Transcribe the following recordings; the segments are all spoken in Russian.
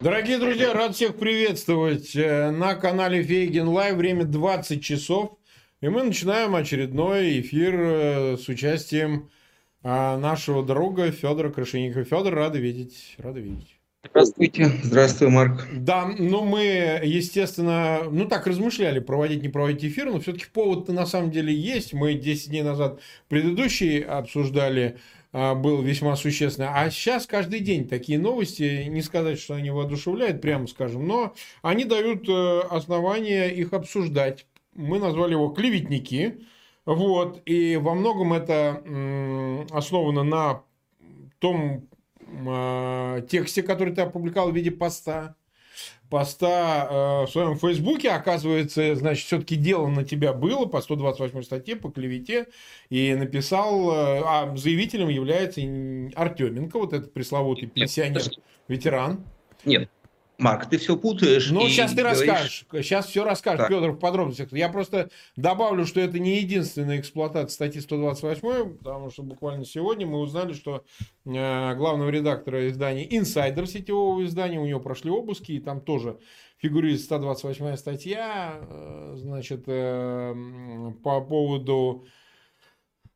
Дорогие друзья, рад всех приветствовать э, на канале Фейгин Live. Время 20 часов. И мы начинаем очередной эфир э, с участием а, нашего друга Федора Крашенинникова. Федор, рады видеть. Рады видеть. Здравствуйте. Здравствуй, Марк. Да, ну мы, естественно, ну так размышляли, проводить, не проводить эфир, но все-таки повод-то на самом деле есть. Мы 10 дней назад предыдущий обсуждали был весьма существенный. А сейчас каждый день такие новости, не сказать, что они воодушевляют, прямо скажем, но они дают э, основания их обсуждать. Мы назвали его «клеветники». Вот, и во многом это основано на том э, тексте, который ты опубликовал в виде поста поста э, в своем фейсбуке, оказывается, значит, все-таки дело на тебя было по 128 статье по клевете, и написал, э, а заявителем является Артеменко, вот этот пресловутый пенсионер-ветеран. Нет, Марк, ты все путаешь. Ну, сейчас ты говоришь... расскажешь. Сейчас все расскажешь, так. Федор, в подробностях. Я просто добавлю, что это не единственная эксплуатация статьи 128, потому что буквально сегодня мы узнали, что э, главного редактора издания инсайдер сетевого издания, у него прошли обыски, и там тоже фигурирует 128 статья, э, значит, э, по поводу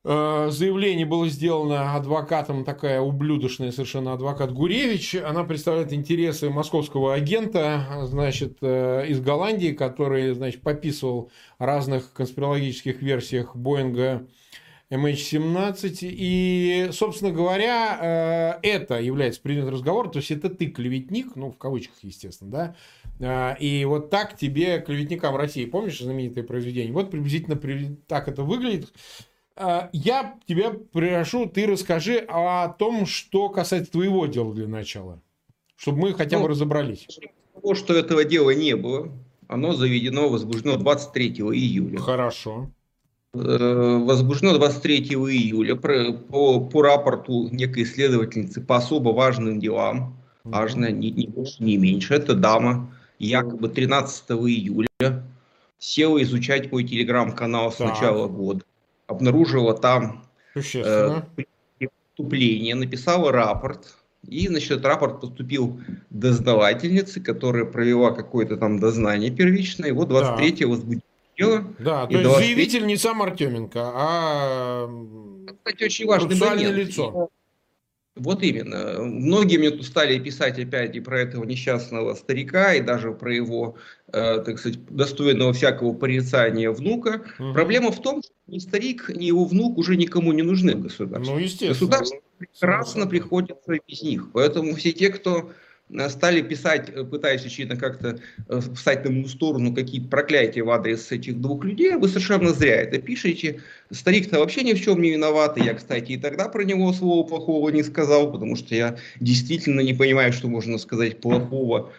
заявление было сделано адвокатом, такая ублюдочная совершенно адвокат Гуревич. Она представляет интересы московского агента, значит, э, из Голландии, который, значит, пописывал разных конспирологических версиях Боинга MH17. И, собственно говоря, э, это является предметом разговора. То есть, это ты клеветник, ну, в кавычках, естественно, да. И вот так тебе, клеветникам России, помнишь знаменитое произведение? Вот приблизительно так это выглядит. А, я тебя прошу, ты расскажи о том, что касается твоего дела для начала, чтобы мы хотя бы ну, разобрались. Того, что этого дела не было, оно заведено, возбуждено 23 июля. Хорошо. Э, возбуждено 23 июля по, по рапорту некой исследовательницы по особо важным делам, важно, не, не больше, не меньше. Это дама, якобы 13 июля села изучать мой телеграм-канал с так. начала года обнаружила там э, преступление, написала рапорт, и, значит, рапорт поступил дознавательнице, которая провела какое-то там дознание первичное, его 23-го да. возбудили дело. Да, то есть 23... заявитель не сам Артеменко, а Кстати, очень важный момент. лицо. Вот именно. Многие мне тут стали писать опять и про этого несчастного старика, и даже про его, э, так сказать, достойного всякого порицания внука. Угу. Проблема в том, что ни старик, ни его внук уже никому не нужны в государстве. Ну, естественно. Государство прекрасно приходится без них. Поэтому все те, кто стали писать, э, пытаясь, очевидно, как-то э, встать на мою сторону какие-то проклятия в адрес этих двух людей, вы совершенно зря это пишете. Старик-то вообще ни в чем не виноват, и я, кстати, и тогда про него слова плохого не сказал, потому что я действительно не понимаю, что можно сказать плохого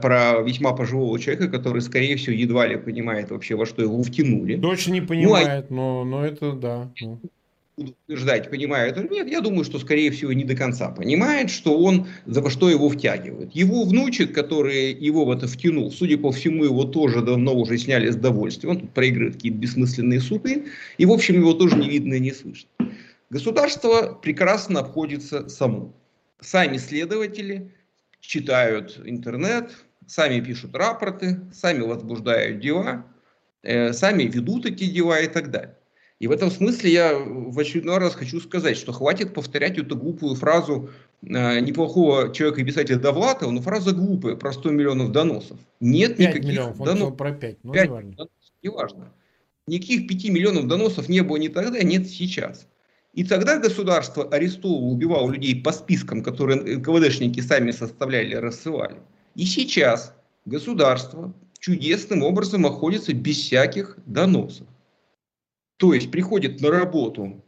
про весьма пожилого человека, который, скорее всего, едва ли понимает вообще, во что его втянули. Точно не понимает, ну, а... но, но это да. Утверждать, понимает он нет, я думаю, что, скорее всего, не до конца понимает, что он, за что его втягивают. Его внучек, который его в это втянул, судя по всему, его тоже давно уже сняли с довольствием, он тут проигрывает какие-то бессмысленные суды, и, в общем, его тоже не видно и не слышно. Государство прекрасно обходится само. Сами следователи читают интернет, сами пишут рапорты, сами возбуждают дела, э, сами ведут эти дела и так далее. И в этом смысле я в очередной раз хочу сказать, что хватит повторять эту глупую фразу э, неплохого человека и писателя Довлатова, но фраза глупая, про 100 миллионов доносов. Нет 5 никаких миллионов, доносов. про 5, ну 5 не важно. Не важно. Никаких 5 миллионов доносов не было ни тогда, нет сейчас. И тогда государство арестовывало, убивало людей по спискам, которые НКВДшники сами составляли, рассылали. И сейчас государство чудесным образом обходится без всяких доносов. То есть приходит на работу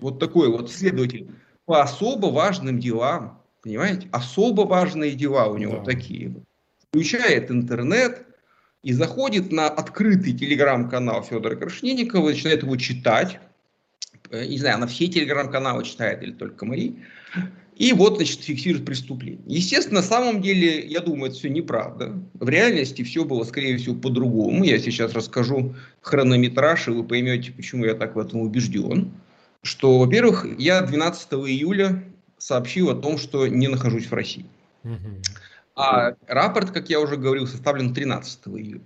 вот такой вот следователь по особо важным делам, понимаете, особо важные дела у него да. такие. Включает интернет и заходит на открытый телеграм-канал Федора Крашненникова, начинает его читать. Э, не знаю, на все телеграм-каналы читает или только мои. И вот, значит, фиксирует преступление. Естественно, на самом деле, я думаю, это все неправда. В реальности все было, скорее всего, по-другому. Я сейчас расскажу хронометраж, и вы поймете, почему я так в этом убежден. Что, во-первых, я 12 июля сообщил о том, что не нахожусь в России. А рапорт, как я уже говорил, составлен 13 июля.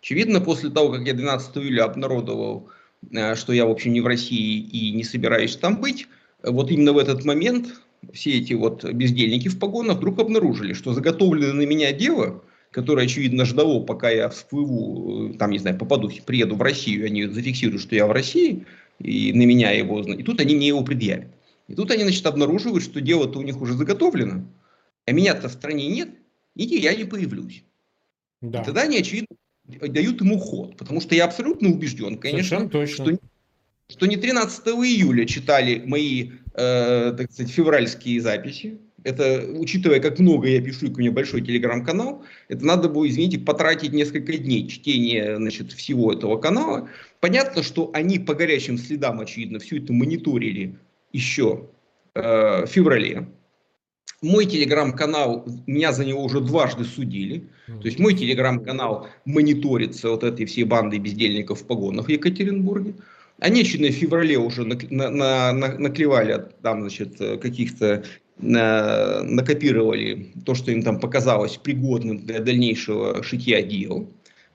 Очевидно, после того, как я 12 июля обнародовал, э, что я, в общем, не в России и не собираюсь там быть, вот именно в этот момент все эти вот бездельники в погонах вдруг обнаружили, что заготовленное на меня дело, которое, очевидно, ждало, пока я всплыву, э, там, не знаю, попаду, приеду в Россию, они зафиксируют, что я в России, и на меня его, и тут они мне его предъявят. И тут они, значит, обнаруживают, что дело-то у них уже заготовлено, а меня-то в стране нет, и я не появлюсь. Да. И тогда они, очевидно, дают ему ход. Потому что я абсолютно убежден, конечно, точно. Что, что не 13 июля читали мои, э, так сказать, февральские записи. Это, учитывая, как много я пишу, у меня большой телеграм-канал, это надо было, извините, потратить несколько дней чтения значит, всего этого канала. Понятно, что они по горячим следам, очевидно, все это мониторили еще э, в феврале. Мой телеграм-канал, меня за него уже дважды судили. То есть мой телеграм-канал мониторится вот этой всей бандой бездельников в погонах в Екатеринбурге. Они еще в феврале уже на, на, на, наклевали там, значит, каких-то на, накопировали то, что им там показалось пригодным для дальнейшего шитья дел.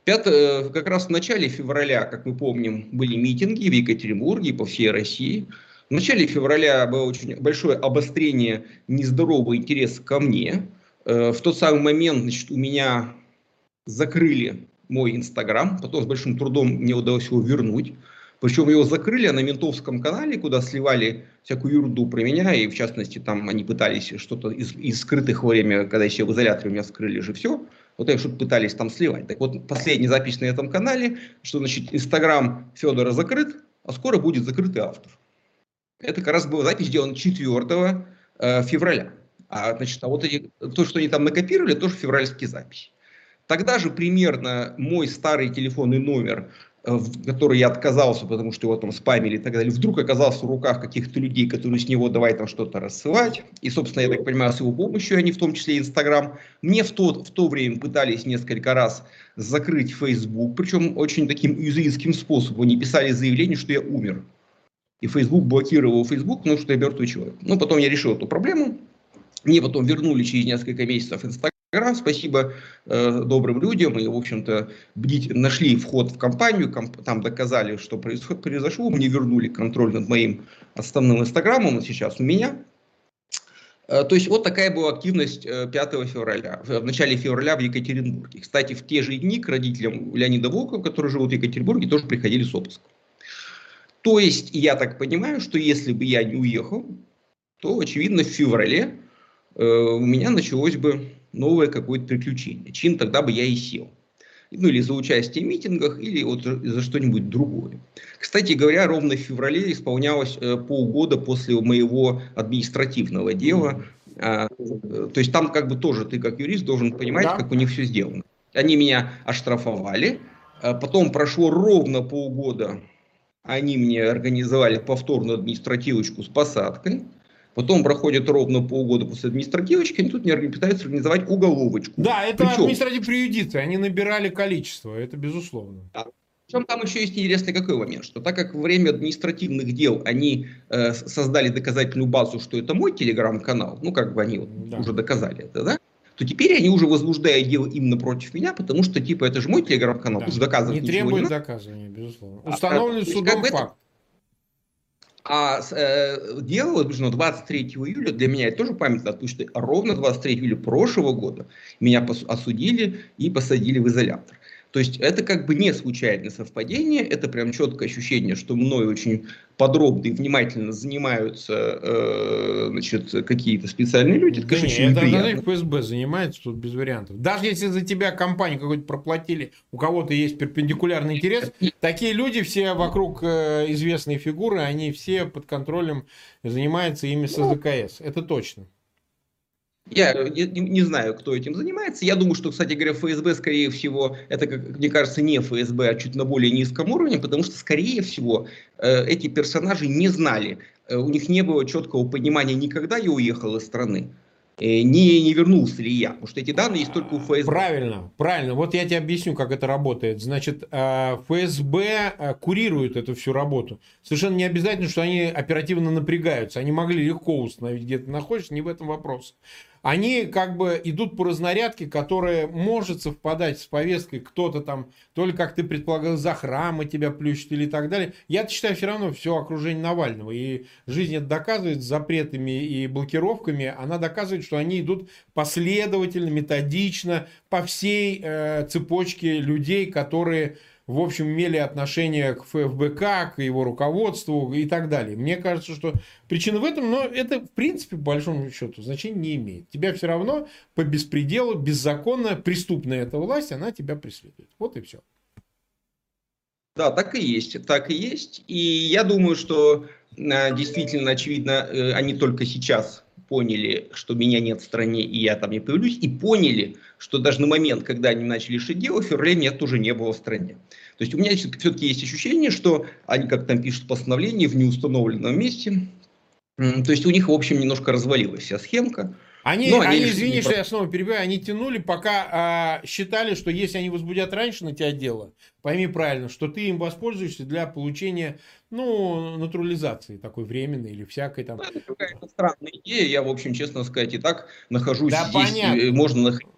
5, э, как раз в начале февраля, как мы помним, были митинги в Екатеринбурге по всей России. В начале февраля было очень большое обострение нездорового интереса ко мне. Э, в тот самый момент значит, у меня закрыли мой Инстаграм, потом с большим трудом мне удалось его вернуть. Причем его закрыли на ментовском канале, куда сливали всякую ерунду про меня, и в частности там они пытались что-то из, из скрытых во время, когда еще в изоляторе меня скрыли же все, вот они что-то пытались там сливать. Так вот, последняя запись на этом канале, что значит Инстаграм Федора закрыт, а скоро будет закрытый автор. Это как раз была запись сделана 4 э, февраля. А, значит, а вот эти, то, что они там накопировали, тоже февральские записи. Тогда же примерно мой старый телефонный номер, который я отказался, потому что его там спамили и так далее, вдруг оказался в руках каких-то людей, которые с него давай там что-то рассылать. И, собственно, я так понимаю, с его помощью они, в том числе Инстаграм, мне в то, в то время пытались несколько раз закрыть Facebook, причем очень таким юзеинским способом. Они писали заявление, что я умер. И Facebook блокировал Facebook, потому что я мертвый человек. Ну, потом я решил эту проблему. Мне потом вернули через несколько месяцев Инстаграм. Спасибо э, добрым людям. И, в общем-то, нашли вход в компанию, комп, там доказали, что происход, произошло. Мне вернули контроль над моим основным Инстаграмом. сейчас у меня. Э, то есть вот такая была активность 5 э, февраля, в начале февраля в Екатеринбурге. Кстати, в те же дни к родителям Леонида Волкова, которые живут в Екатеринбурге, тоже приходили с обыском. То есть, я так понимаю, что если бы я не уехал, то, очевидно, в феврале э, у меня началось бы новое какое-то приключение. Чин тогда бы я и сел. Ну, или за участие в митингах, или вот за что-нибудь другое. Кстати говоря, ровно в феврале исполнялось э, полгода после моего административного дела. А, то есть там как бы тоже ты как юрист должен понимать, да. как у них все сделано. Они меня оштрафовали, а потом прошло ровно полгода они мне организовали повторную административочку с посадкой. Потом проходит ровно полгода после административочки, они тут мне пытаются организовать уголовочку. Да, это Причем... административ приюдиция, они набирали количество, это безусловно. Да. Причем там еще есть интересный какой момент, что так как во время административных дел они э, создали доказательную базу, что это мой телеграм-канал, ну как бы они вот да. уже доказали это, да? то теперь они уже возбуждают дело именно против меня, потому что, типа, это же мой телеграм-канал, да. доказывать не требует не доказывания, безусловно. А, Установлен а, судом как факт. А э, дело возбуждено 23 июля, для меня это тоже памятно, потому что ровно 23 июля прошлого года меня осудили и посадили в изолятор. То есть это как бы не случайное совпадение, это прям четкое ощущение, что мной очень подробно и внимательно занимаются э, значит, какие-то специальные люди. Это, конечно, очень это неприятно. ФСБ занимается тут без вариантов. Даже если за тебя компанию какую-то проплатили, у кого-то есть перпендикулярный интерес, такие люди все вокруг э, известные фигуры, они все под контролем занимаются ими с АЗКС. Это точно. Я не, не знаю, кто этим занимается. Я думаю, что, кстати говоря, ФСБ, скорее всего, это, как мне кажется, не ФСБ, а чуть на более низком уровне, потому что, скорее всего, э, эти персонажи не знали, э, у них не было четкого понимания никогда я уехал из страны, Э, не, не вернулся ли я. Потому что эти данные есть только у ФСБ. Правильно, правильно. Вот я тебе объясню, как это работает. Значит, э, ФСБ э, курирует эту всю работу. Совершенно не обязательно, что они оперативно напрягаются. Они могли легко установить, где ты находишься, не в этом вопрос. Они как бы идут по разнарядке, которая может совпадать с повесткой. Кто-то там, то ли, как ты предполагал, за храмы тебя плющит или так далее. Я считаю, все равно все окружение Навального. И жизнь это доказывает запретами и блокировками. Она доказывает, что они идут последовательно, методично по всей э, цепочке людей, которые в общем, имели отношение к ФФБК, к его руководству и так далее. Мне кажется, что причина в этом, но это, в принципе, по большому счету, значения не имеет. Тебя все равно по беспределу, беззаконно, преступная эта власть, она тебя преследует. Вот и все. Да, так и есть, так и есть. И я думаю, что э, действительно, очевидно, э, они только сейчас поняли, что меня нет в стране и я там не появлюсь, и поняли, что даже на момент, когда они начали решить дело, в феврале меня тоже не было в стране. То есть у меня все-таки есть ощущение, что они, как там пишут постановление, в неустановленном месте. То есть у них, в общем, немножко развалилась вся схемка. Они, Но они, они извини, что я снова перебиваю, они тянули, пока а, считали, что если они возбудят раньше на тебя дело, пойми правильно, что ты им воспользуешься для получения, ну, натурализации такой временной или всякой там. Это какая-то странная идея, я, в общем, честно сказать, и так нахожусь да, здесь, понятно. Можно находиться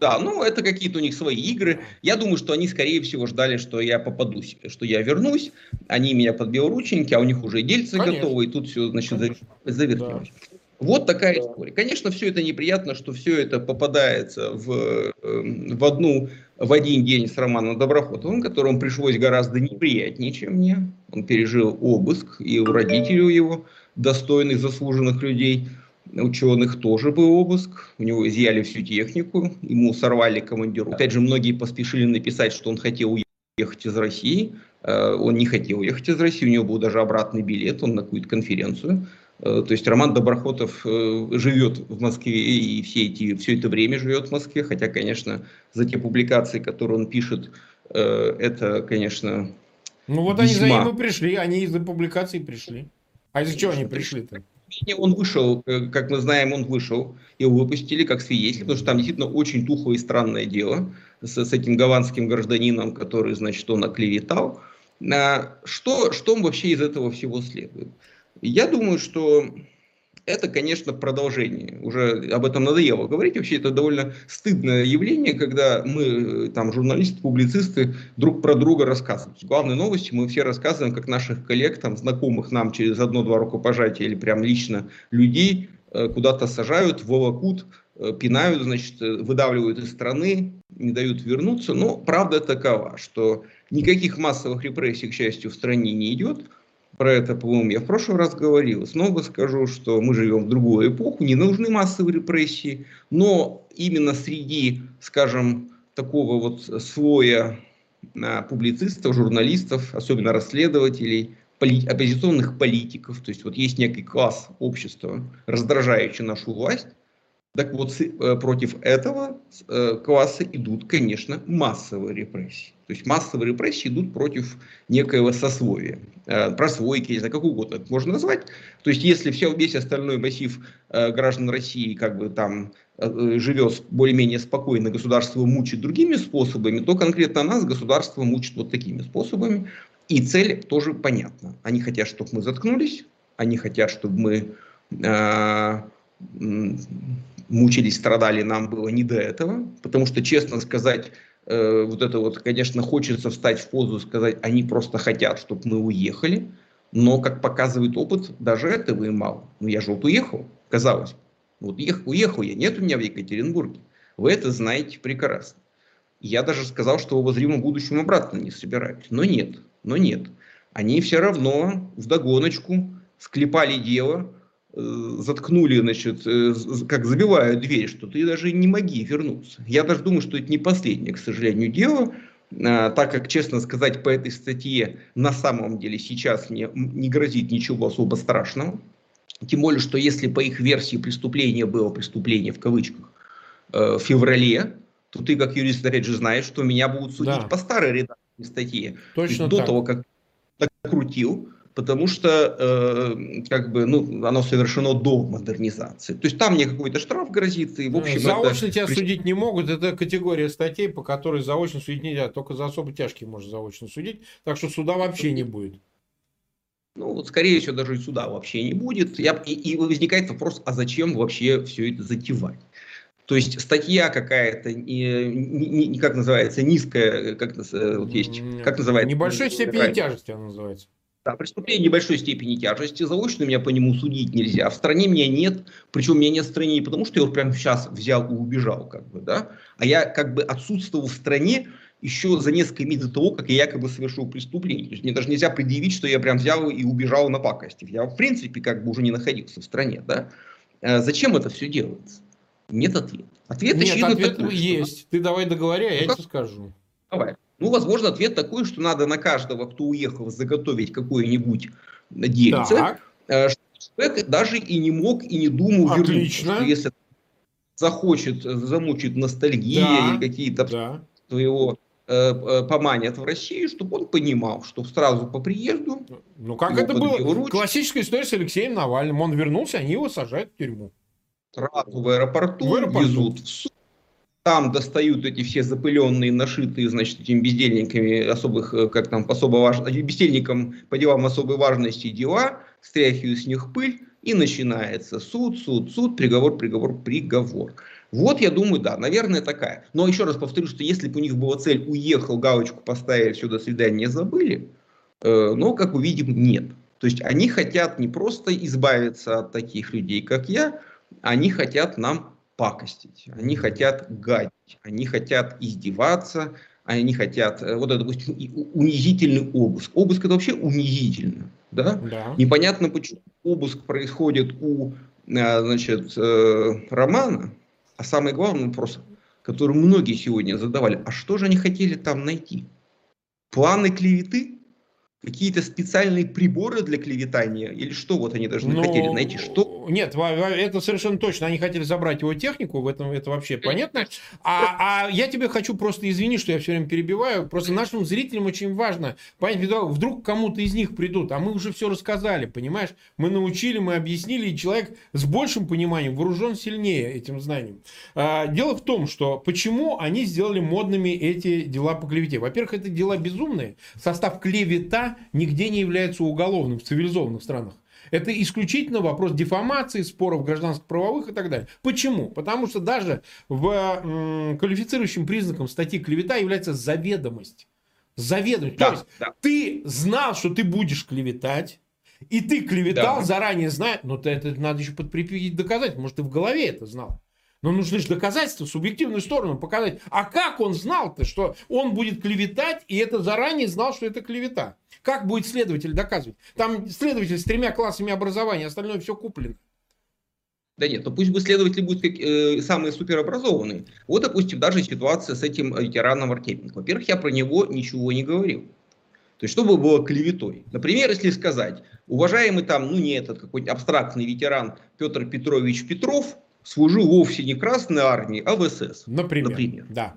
да, ну это какие-то у них свои игры. Я думаю, что они, скорее всего, ждали, что я попадусь, что я вернусь. Они меня под белорученьки, а у них уже дельцы Конечно. готовы, и тут все, значит, завертелось. Да. Вот такая да. история. Конечно, все это неприятно, что все это попадается в, эм, в, одну, в один день с Романом Доброхотовым, которому пришлось гораздо неприятнее, чем мне. Он пережил обыск, и у родителей его достойных, заслуженных людей – ученых тоже был обыск, у него изъяли всю технику, ему сорвали командиру. Опять же, многие поспешили написать, что он хотел уехать из России. Э, он не хотел уехать из России, у него был даже обратный билет, он на какую-то конференцию. Э, то есть Роман Доброхотов э, живет в Москве и все, эти, все это время живет в Москве, хотя, конечно, за те публикации, которые он пишет, это, конечно, Ну вот весьма... они за ним и пришли, они из-за публикаций пришли. А из-за чего они пришли-то? Менее, он вышел, э, как мы знаем, он вышел, его выпустили как свидетель, потому что там действительно очень тухлое и странное дело с, с этим гаванским гражданином, который, значит, он оклеветал. А, что, что вообще из этого всего следует? Я думаю, что это, конечно, продолжение. Уже об этом надоело говорить. Вообще это довольно стыдное явление, когда мы, там, журналисты, публицисты, друг про друга рассказывают. Главные новости мы все рассказываем, как наших коллег, там, знакомых нам через одно-два рукопожатия или прям лично людей э, куда-то сажают, волокут, э, пинают, значит, э, выдавливают из страны, не дают вернуться. Но правда такова, что никаких массовых репрессий, к счастью, в стране не идет про это, по-моему, я в прошлый раз говорил. Снова скажу, что мы живем в другую эпоху, не нужны массовые репрессии, но именно среди, скажем, такого вот слоя а, публицистов, журналистов, особенно расследователей, поли оппозиционных политиков, то есть вот есть некий класс общества, раздражающий нашу власть, так вот, э, против этого э, класса идут, конечно, массовые репрессии. То есть массовые репрессии идут против некоего сословия, э, прослойки, не знаю, как угодно это можно назвать. То есть если все, весь остальной массив граждан России как бы там живет более-менее спокойно, государство мучит другими способами, то конкретно нас государство мучит вот такими способами. И цель тоже понятна. Они хотят, чтобы мы заткнулись, они хотят, чтобы мы мучились, страдали, нам было не до этого, потому что, честно сказать, э, вот это вот, конечно, хочется встать в позу сказать, они просто хотят, чтобы мы уехали, но, как показывает опыт, даже этого и мало. Ну, я же вот уехал, казалось. Вот уехал, уехал я, нет у меня в Екатеринбурге. Вы это знаете прекрасно. Я даже сказал, что в обозримом будущем обратно не собираюсь. Но нет, но нет. Они все равно в догоночку склепали дело, заткнули, значит, э, как забивают дверь, что ты даже не моги вернуться. Я даже думаю, что это не последнее, к сожалению, дело, а, так как, честно сказать, по этой статье на самом деле сейчас мне не грозит ничего особо страшного. Тем более, что если по их версии преступление было преступление в кавычках э, в феврале, то ты как юрист опять же знаешь, что меня будут судить да. по старой редакции статьи. Точно до так. того, как так крутил, потому что э, как бы, ну, оно совершено до модернизации. То есть там мне какой-то штраф грозит, и в общем Заочно это... тебя судить не могут, это категория статей, по которой заочно судить нельзя, только за особо тяжкие можно заочно судить, так что суда вообще не будет. Ну, Ну, вот, скорее всего, даже суда вообще не будет. Я, и, и возникает вопрос, а зачем вообще все это затевать? То есть статья какая-то, не, не, не, как называется, низкая, как, вот есть, как называется? Небольшой степени тяжести она называется. Да, преступление небольшой степени тяжести, заочно меня по нему судить нельзя. А в стране меня нет, причем меня нет в стране не потому, что я вот прямо сейчас взял и убежал, как бы, да, а я как бы отсутствовал в стране еще за несколько месяцев до того, как я якобы совершил преступление. То есть мне даже нельзя предъявить, что я прям взял и убежал на пакости. Я в принципе как бы уже не находился в стране, да. А зачем это все делается? Нет ответа. Ответ, Нет, очевидно, ответ такой, есть. Что... Ты давай договори, а ну, я как? тебе скажу. Давай. Ну, возможно, ответ такой, что надо на каждого, кто уехал, заготовить какое-нибудь дельце. Э, человек даже и не мог, и не думал Отлично. вернуться. Если захочет, замучит ностальгия да. или какие-то да. своего э, э, поманят в Россию, чтобы он понимал, что сразу по приезду... Ну, как это было? Классическая история с Алексеем Навальным. Он вернулся, они его сажают в тюрьму. Сразу в аэропорту, в аэропорту. везут в суд там достают эти все запыленные, нашитые, значит, этими бездельниками особых, э, как там, особо важно, бездельникам по делам особой важности дела, стряхивают с них пыль, и начинается суд, суд, суд, приговор, приговор, приговор. Вот, я думаю, да, наверное, такая. Но еще раз повторю, что если бы у них была цель уехал, галочку поставили, все, до свидания, забыли, э, но, как мы видим, нет. То есть они хотят не просто избавиться от таких людей, как я, они хотят нам пакостить, они хотят гадить, они хотят издеваться, они хотят, э, вот это, допустим, унизительный обыск. Обыск это вообще унизительно, да? да. Непонятно, почему обыск происходит у, э, значит, э, Романа, а самый главный вопрос, который многие сегодня задавали, а что же они хотели там найти? Планы клеветы? какие-то специальные приборы для клеветания? Или что вот они должны ну, хотели найти? Что? Нет, это совершенно точно. Они хотели забрать его технику, в этом это вообще понятно. А, а я тебе хочу просто извини, что я все время перебиваю. Просто нашим зрителям очень важно понять, вдруг кому-то из них придут, а мы уже все рассказали, понимаешь? Мы научили, мы объяснили, и человек с большим пониманием вооружен сильнее этим знанием. А, дело в том, что почему они сделали модными эти дела по клевете. Во-первых, это дела безумные. Состав клевета нигде не является уголовным в цивилизованных странах. Это исключительно вопрос дефамации, споров гражданско-правовых и так далее. Почему? Потому что даже в квалифицирующим признаком статьи клевета является заведомость. Заведомость. Да, То есть да. ты знал, что ты будешь клеветать, и ты клеветал, да. заранее зная, но ты это надо еще подкрепить доказать. Может, ты в голове это знал. Но нужны же доказательства, субъективную сторону показать. А как он знал-то, что он будет клеветать, и это заранее знал, что это клевета? Как будет следователь доказывать? Там следователь с тремя классами образования, остальное все куплено. Да нет, то пусть бы следователи будут как, э, самые суперобразованные. Вот, допустим, даже ситуация с этим ветераном Артеменко. Во-первых, я про него ничего не говорил. То есть, чтобы было клеветой. Например, если сказать, уважаемый там, ну не этот какой-нибудь абстрактный ветеран Петр Петрович Петров, служил вовсе не Красной Армии, а в СС. Например. Например. Да.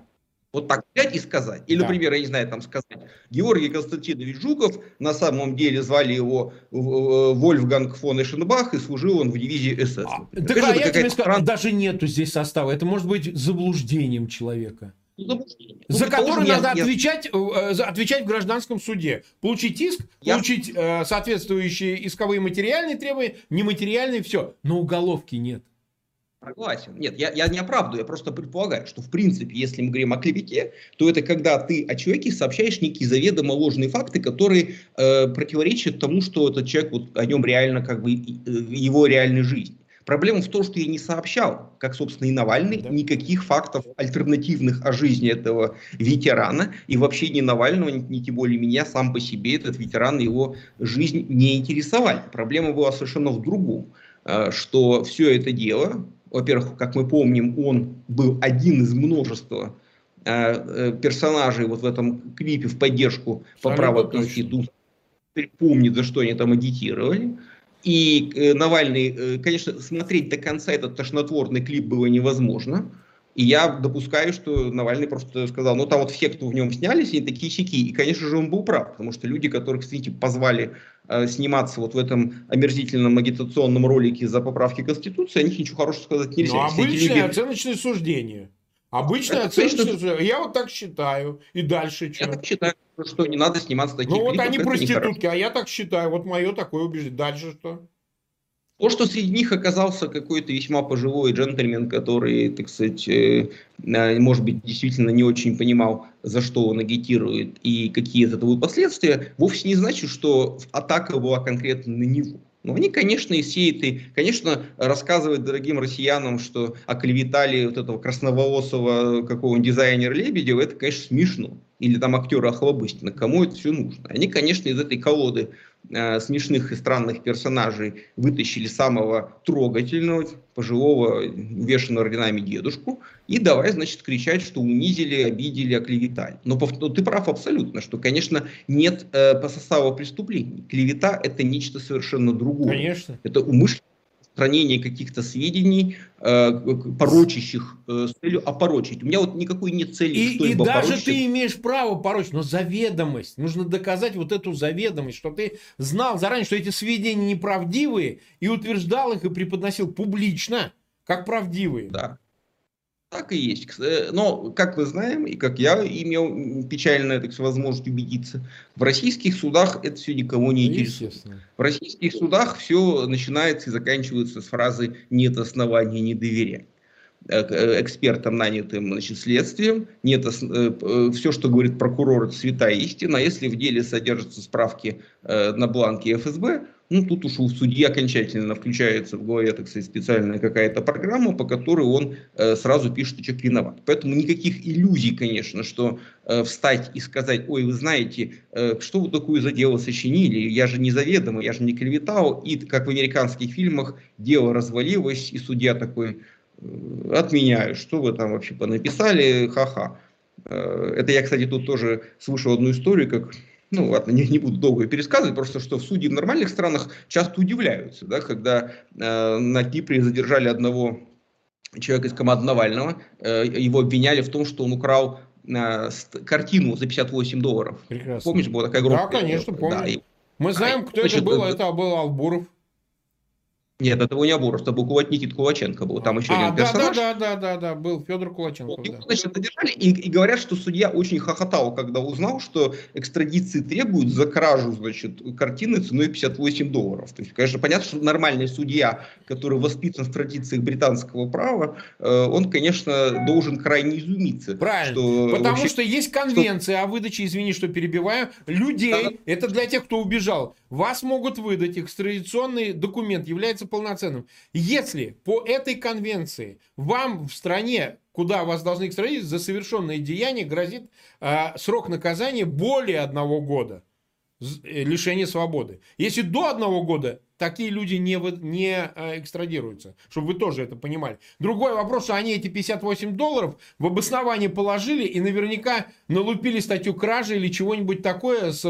Вот так взять и сказать. Или, да. например, я не знаю, там сказать, Георгий Константинович Жуков, на самом деле звали его э, Вольфганг фон Эшенбах, и служил он в дивизии СС. А, так, а я тебе скажу, даже нету здесь состава. Это может быть заблуждением человека. Ну, За который надо я, отвечать, я... Э, отвечать в гражданском суде. Получить иск, я... получить э, соответствующие исковые материальные требования, нематериальные, все. Но уголовки нет. Согласен. Нет, я, я не оправдываю, я просто предполагаю, что в принципе, если мы говорим о клевете, то это когда ты о человеке сообщаешь некие заведомо ложные факты, которые э, противоречат тому, что этот человек, вот, о нем реально, как бы, э, его реальной жизни. Проблема в том, что я не сообщал, как, собственно, и Навальный, да. никаких фактов альтернативных о жизни этого ветерана. И вообще ни Навального, ни, ни тем более меня, сам по себе этот ветеран, его жизнь не интересовали. Проблема была совершенно в другом э, что все это дело во-первых, как мы помним, он был один из множества э, э, персонажей вот в этом клипе в поддержку поправок Конституции. Помнит, за что они там агитировали. И э, Навальный, э, конечно, смотреть до конца этот тошнотворный клип было невозможно. И я допускаю, что Навальный просто сказал, ну там вот все, кто в нем снялись, они такие щеки. И, конечно же, он был прав, потому что люди, которых, кстати, позвали э, сниматься вот в этом омерзительном агитационном ролике за поправки Конституции, о них ничего хорошего сказать нельзя. Ну, обычные люди... оценочные суждения. Обычная оценка, я вот так считаю. И дальше что? Я так считаю, что не надо сниматься таких Ну вот они проститутки, а я так считаю. Вот мое такое убеждение. Дальше что? То, что среди них оказался какой-то весьма пожилой джентльмен, который, так сказать, э, э, может быть, действительно не очень понимал, за что он агитирует и какие из этого будут последствия, вовсе не значит, что атака была конкретно на него. Но они, конечно, и все эти, конечно, рассказывают дорогим россиянам, что оклеветали вот этого красноволосого какого-нибудь дизайнера Лебедева, это, конечно, смешно. Или там актера Охлобыстина. Кому это все нужно? Они, конечно, из этой колоды Э, смешных и странных персонажей вытащили самого трогательного, пожилого, увешанного орденами дедушку, и давай, значит, кричать, что унизили, обидели, оклеветали. Но ты прав абсолютно, что, конечно, нет э, по составу преступлений. Клевета – это нечто совершенно другое. Конечно. Это умышленное хранение каких-то сведений, э, порочащих э, с целью опорочить. У меня вот никакой нет цели и, И даже порочить. ты имеешь право порочить, но заведомость. Нужно доказать вот эту заведомость, что ты знал заранее, что эти сведения неправдивые, и утверждал их и преподносил публично, как правдивые. Да. Так и есть. Э, но, как вы знаем, и как я имел печальную так, возможность убедиться, в российских судах это все никого не интересует. В российских судах все начинается и заканчивается с фразы «нет оснований не доверять» э, э, экспертам, нанятым значит, следствием. Нет, все, что говорит прокурор, это святая истина. Если в деле содержатся справки на бланке ФСБ, ну, тут уж у судьи окончательно включается в голове, так сказать, специальная какая-то программа, по которой он э, сразу пишет, что человек виноват. Поэтому никаких иллюзий, конечно, что э, встать и сказать, ой, вы знаете, э, что вы такое за дело сочинили, я же не заведомо, я же не клеветал, и как в американских фильмах дело развалилось, и судья такой, э, отменяю, что вы там вообще понаписали, ха-ха. Э, это я, кстати, тут тоже слышал одну историю, как ну ладно, не, не буду долго пересказывать, просто что судьи в нормальных странах часто удивляются, да, когда э, на Кипре задержали одного человека из команды Навального, э, его обвиняли в том, что он украл э, картину за 58 долларов. Прекрасно. Помнишь, была такая группа? Да, конечно, помню. Да, и... Мы знаем, кто Значит, это был, это был Албуров. Нет, это его не Абуров, это был Кулат Никит Кулаченко был. Там еще а, один персонаж. Да, да, да, да, да, был Федор Кулаченко. Его, значит, задержали и, и говорят, что судья очень хохотал, когда узнал, что экстрадиции требуют за кражу, значит, картины ценой 58 долларов. То есть, конечно, понятно, что нормальный судья, который воспитан в традициях британского права, э, он, конечно, должен крайне изумиться. Правильно, что потому вообще, что есть конвенция что... о выдаче, извини, что перебиваю, людей, да. это для тех, кто убежал, вас могут выдать экстрадиционный документ, является полноценным. Если по этой конвенции вам в стране, куда вас должны экстрадировать, за совершенное деяние грозит э, срок наказания более одного года э, лишения свободы. Если до одного года, такие люди не, не э, экстрадируются, чтобы вы тоже это понимали. Другой вопрос, что они эти 58 долларов в обоснование положили и наверняка налупили статью кражи или чего-нибудь такое с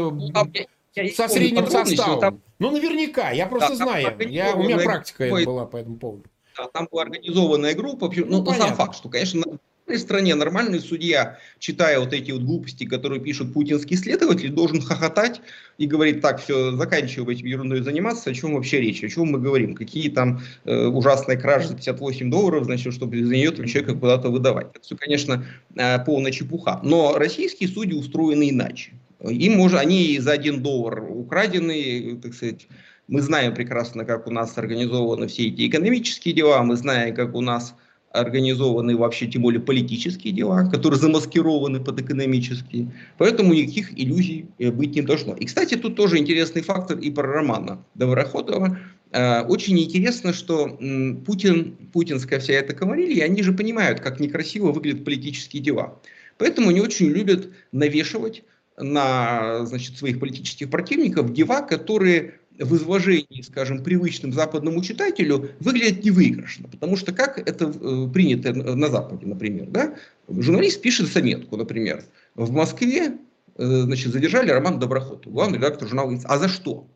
ну, со средним составом. Там... Ну, наверняка, я просто да, знаю. Я, у меня практика Ой, была по этому поводу. Да, там была организованная группа. Ну, ну сам факт, что, конечно, в стране нормальный судья, читая вот эти вот глупости, которые пишут путинские следователи, должен хохотать и говорить, так, все, заканчиваем этим ерундой заниматься, о чем вообще речь, о чем мы говорим, какие там э, ужасные кражи за 58 долларов, значит, чтобы за нее этого человека куда-то выдавать. Это все, конечно, э, полная чепуха. Но российские судьи устроены иначе. Им уже, они за один доллар украдены, так сказать, мы знаем прекрасно, как у нас организованы все эти экономические дела, мы знаем, как у нас организованы вообще, тем более, политические дела, которые замаскированы под экономические. Поэтому никаких иллюзий э, быть не должно. И, кстати, тут тоже интересный фактор и про Романа Доброходова. Э, очень интересно, что Путин, путинская вся эта комарилья, они же понимают, как некрасиво выглядят политические дела. Поэтому они очень любят навешивать на значит, своих политических противников дела, которые в изложении, скажем, привычным западному читателю выглядят невыигрышно. Потому что как это э, принято на Западе, например, да? журналист пишет заметку, например, в Москве э, значит, задержали Роман Доброхотов, главный редактор журнала А за что?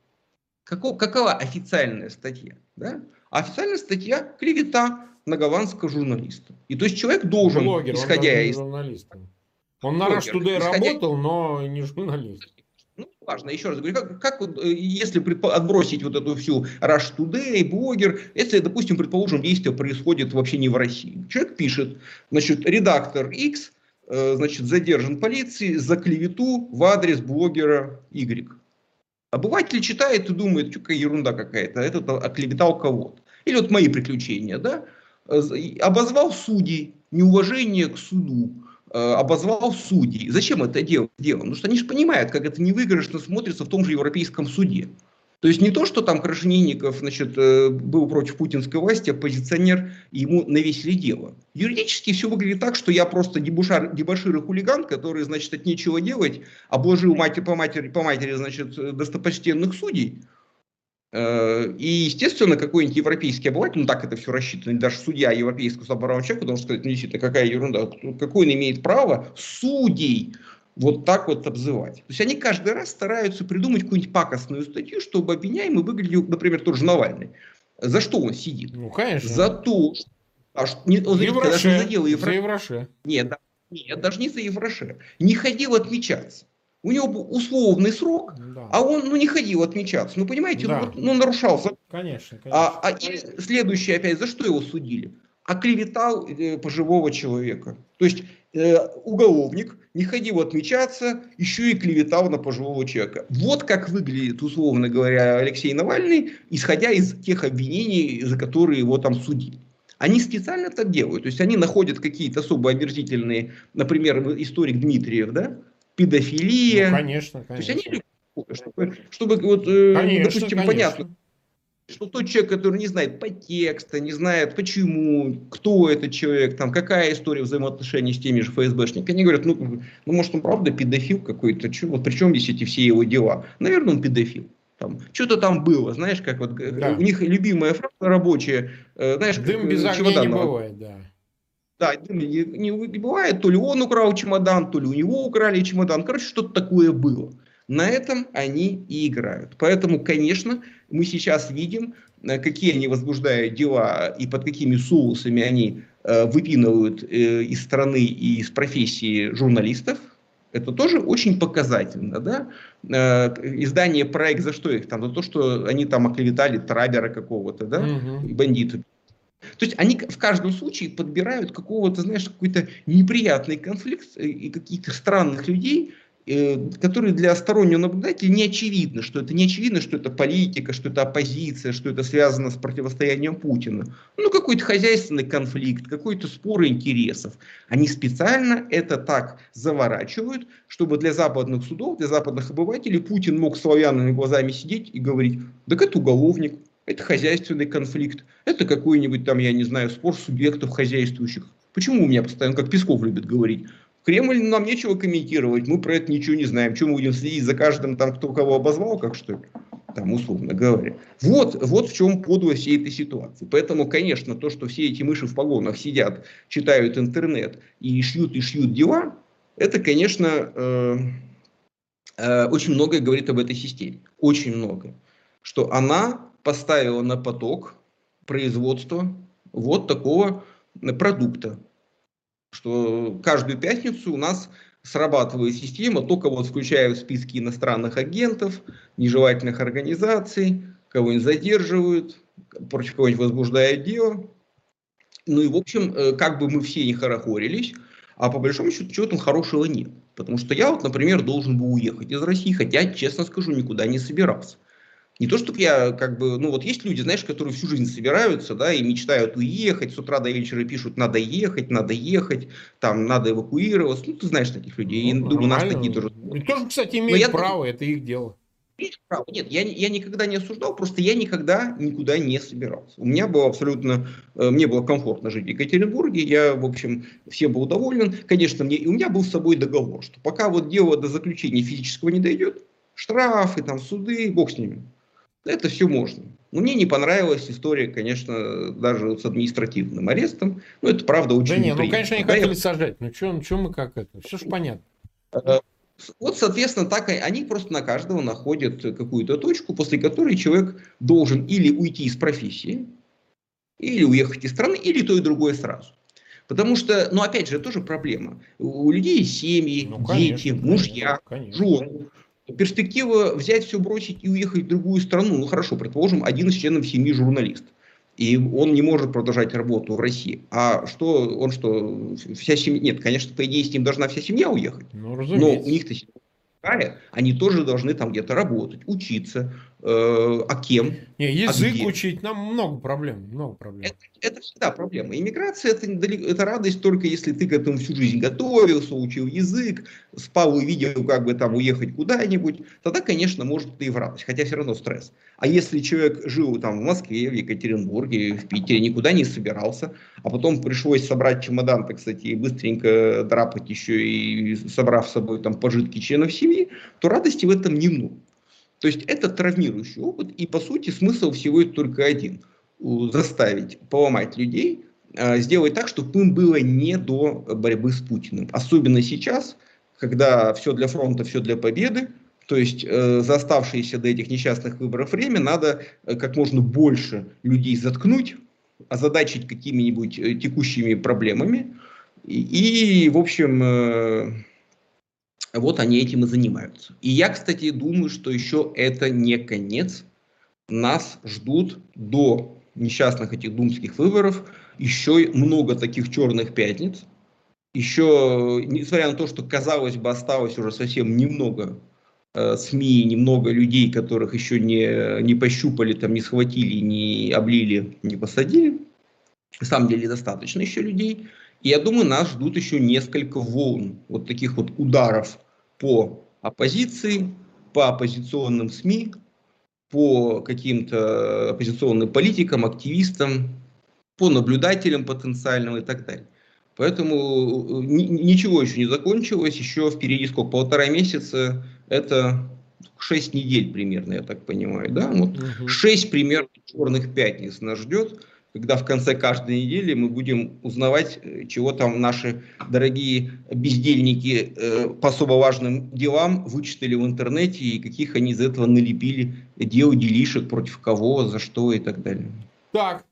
Каков, какова официальная статья? Да? официальная статья – клевета на голландского журналиста. И то есть человек должен, Блогер, исходя из... Журналистом. Он на Rush Today исходя... работал, но не журналист. Ну, важно, еще раз говорю, как, как вот, э, если отбросить вот эту всю Rush Today, блогер, если, допустим, предположим, действие происходит вообще не в России. Человек пишет, значит, редактор X, э, значит, задержан полицией за клевету в адрес блогера Y. Обыватель читает и думает, что какая ерунда какая-то, этот оклеветал кого-то. Или вот мои приключения, да, обозвал судей, неуважение к суду, Э, обозвал судей. Зачем это делать? Потому что они же понимают, как это невыигрышно смотрится в том же Европейском суде. То есть не то, что там Крашенинников значит, э, был против путинской власти, оппозиционер, и ему навесили дело. Юридически все выглядит так, что я просто дебушар, дебошир и хулиган, который, значит, от нечего делать, обложил мать, по, матери, по матери, значит, достопочтенных судей, Э, и, естественно, какой-нибудь европейский обыватель, ну так это все рассчитано, даже судья европейского права человека должен сказать, ну действительно, какая ерунда, какой он имеет право судей вот так вот обзывать. То есть они каждый раз стараются придумать какую-нибудь пакостную статью, чтобы обвиняемый выглядел, например, тот же Навальный. За что он сидит? Ну, конечно. За то, что... А, не, он, Евроше, даже не за дело Евроше. За Евроше. Нет, да, нет, даже не за Евроше. Не ходил отмечаться. У него был условный срок, да. а он ну, не ходил отмечаться. Ну, понимаете, да. ну, ну, нарушался. Конечно, конечно. А, а и следующее опять, за что его судили? Оклеветал э, пожилого человека. То есть э, уголовник не ходил отмечаться, еще и клеветал на пожилого человека. Вот как выглядит, условно говоря, Алексей Навальный, исходя из тех обвинений, за которые его там судили. Они специально так делают. То есть они находят какие-то особо омерзительные, например, историк Дмитриев, да, педофилия. Ну, конечно, конечно. То есть они чтобы, чтобы вот, э, конечно, допустим, конечно. понятно, что тот человек, который не знает по текста, не знает почему, кто этот человек, там, какая история взаимоотношений с теми же ФСБшниками, они говорят, ну, ну может он правда педофил какой-то, что, вот при чем здесь эти все его дела? Наверное, он педофил. Там, что-то там было, знаешь, как вот э, да. у них любимая фраза рабочая, э, знаешь, Дым как, без огня не бывает, да. Да, не, не, не бывает, то ли он украл чемодан, то ли у него украли чемодан. Короче, что-то такое было. На этом они и играют. Поэтому, конечно, мы сейчас видим, э, какие они возбуждают дела и под какими соусами они э, выпинывают э, из страны и из профессии журналистов. Это тоже очень показательно, да? Э, издание проект за что их там? За то, что они там оклеветали трабера какого-то, да? Угу. Бандиты то есть они в каждом случае подбирают какого-то, знаешь, какой-то неприятный конфликт э, и каких-то странных людей, э, которые для стороннего наблюдателя не очевидно, что это не очевидно, что это политика, что это оппозиция, что это связано с противостоянием Путина. Ну, какой-то хозяйственный конфликт, какой-то спор интересов. Они специально это так заворачивают, чтобы для западных судов, для западных обывателей Путин мог славянными глазами сидеть и говорить, так это уголовник, это хозяйственный конфликт, это какой-нибудь там, я не знаю, спор субъектов хозяйствующих. Почему у меня постоянно, как Песков любит говорить, Кремль нам нечего комментировать, мы про это ничего не знаем. Чем мы будем следить за каждым, там, кто кого обозвал, как что ли? Там, условно говоря. Вот, вот в чем подлость всей этой ситуации. Поэтому, конечно, то, что все эти мыши в погонах сидят, читают интернет и шьют и шьют дела, это, конечно, э, э, очень многое говорит об этой системе. Очень многое. Что она поставила на поток производство вот такого продукта. Что каждую пятницу у нас срабатывает система, только вот включая в списки иностранных агентов, нежелательных организаций, кого-нибудь задерживают, против кого-нибудь возбуждают дело. Ну и, в общем, э, как бы мы все не хорохорились, а по большому счету чего там хорошего нет. Потому что я вот, например, должен был уехать из России, хотя, честно скажу, никуда не собирался. Не то, чтобы я как бы, ну вот есть люди, знаешь, которые всю жизнь собираются, да, и мечтают уехать, с утра до вечера пишут, надо ехать, надо ехать, там, надо эвакуироваться. Ну, ты знаешь таких людей. Ну, и, думаю, нас такие тоже. И тоже, кстати, имеют я... право, это их дело. Нет, я, я никогда не осуждал, просто я никогда никуда не собирался. У меня было абсолютно, э, мне было комфортно жить в Екатеринбурге, я, в общем, всем был доволен. Конечно, мне, и у меня был с собой договор, что пока вот дело до заключения физического не дойдет, штрафы, там, суды, бог с ними. Это все можно. Но мне не понравилась история, конечно, даже с административным арестом. Ну, это правда очень Да не, ну, конечно, они хотели сажать. Ну, что ну, мы как это? Все же понятно. Э, вот, соответственно, так они просто на каждого находят какую-то точку, после которой человек должен или уйти из профессии, или уехать из страны, или то и другое сразу. Потому что, ну, опять же, это тоже проблема. У людей семьи, ну, конечно, дети, мужья, конечно. жены. Перспектива взять все, бросить и уехать в другую страну, ну хорошо, предположим, один из членов семьи журналист, и он не может продолжать работу в России. А что, он что, вся семья, нет, конечно, по идее с ним должна вся семья уехать, ну, но у них-то они тоже должны там где-то работать, учиться, а кем? Не, язык а учить, нам много проблем, много проблем. Это, это всегда проблема. Иммиграция это, это радость только если ты к этому всю жизнь готовился, учил язык, спал и видел, как бы там уехать куда-нибудь, тогда, конечно, может ты и в радость, хотя все равно стресс. А если человек жил там в Москве, в Екатеринбурге, в Питере, никуда не собирался, а потом пришлось собрать чемодан, так кстати, и быстренько драпать еще и собрав с собой там пожитки членов семьи, то радости в этом немного. То есть это травмирующий опыт, и по сути смысл всего это только один. Заставить, поломать людей, а, сделать так, чтобы им было не до борьбы с Путиным. Особенно сейчас, когда все для фронта, все для победы, то есть э, за оставшееся до этих несчастных выборов время надо э, как можно больше людей заткнуть, озадачить какими-нибудь э, текущими проблемами. И, и в общем, э, вот они этим и занимаются. И я, кстати, думаю, что еще это не конец. Нас ждут до несчастных этих думских выборов еще много таких черных пятниц. Еще, несмотря на то, что, казалось бы, осталось уже совсем немного э, СМИ, немного людей, которых еще не, не пощупали, там, не схватили, не облили, не посадили. На самом деле достаточно еще людей. И я думаю, нас ждут еще несколько волн, вот таких вот ударов по оппозиции, по оппозиционным СМИ, по каким-то оппозиционным политикам, активистам, по наблюдателям потенциальным и так далее. Поэтому э, ничего еще не закончилось, еще впереди сколько, полтора месяца, это шесть недель примерно, я так понимаю, да, вот угу. 6 примерно черных пятниц нас ждет когда в конце каждой недели мы будем узнавать, э, чего там наши дорогие бездельники э, по особо важным делам вычитали в интернете и каких они из этого налепили дел, делишек, против кого, за что и так далее. Так,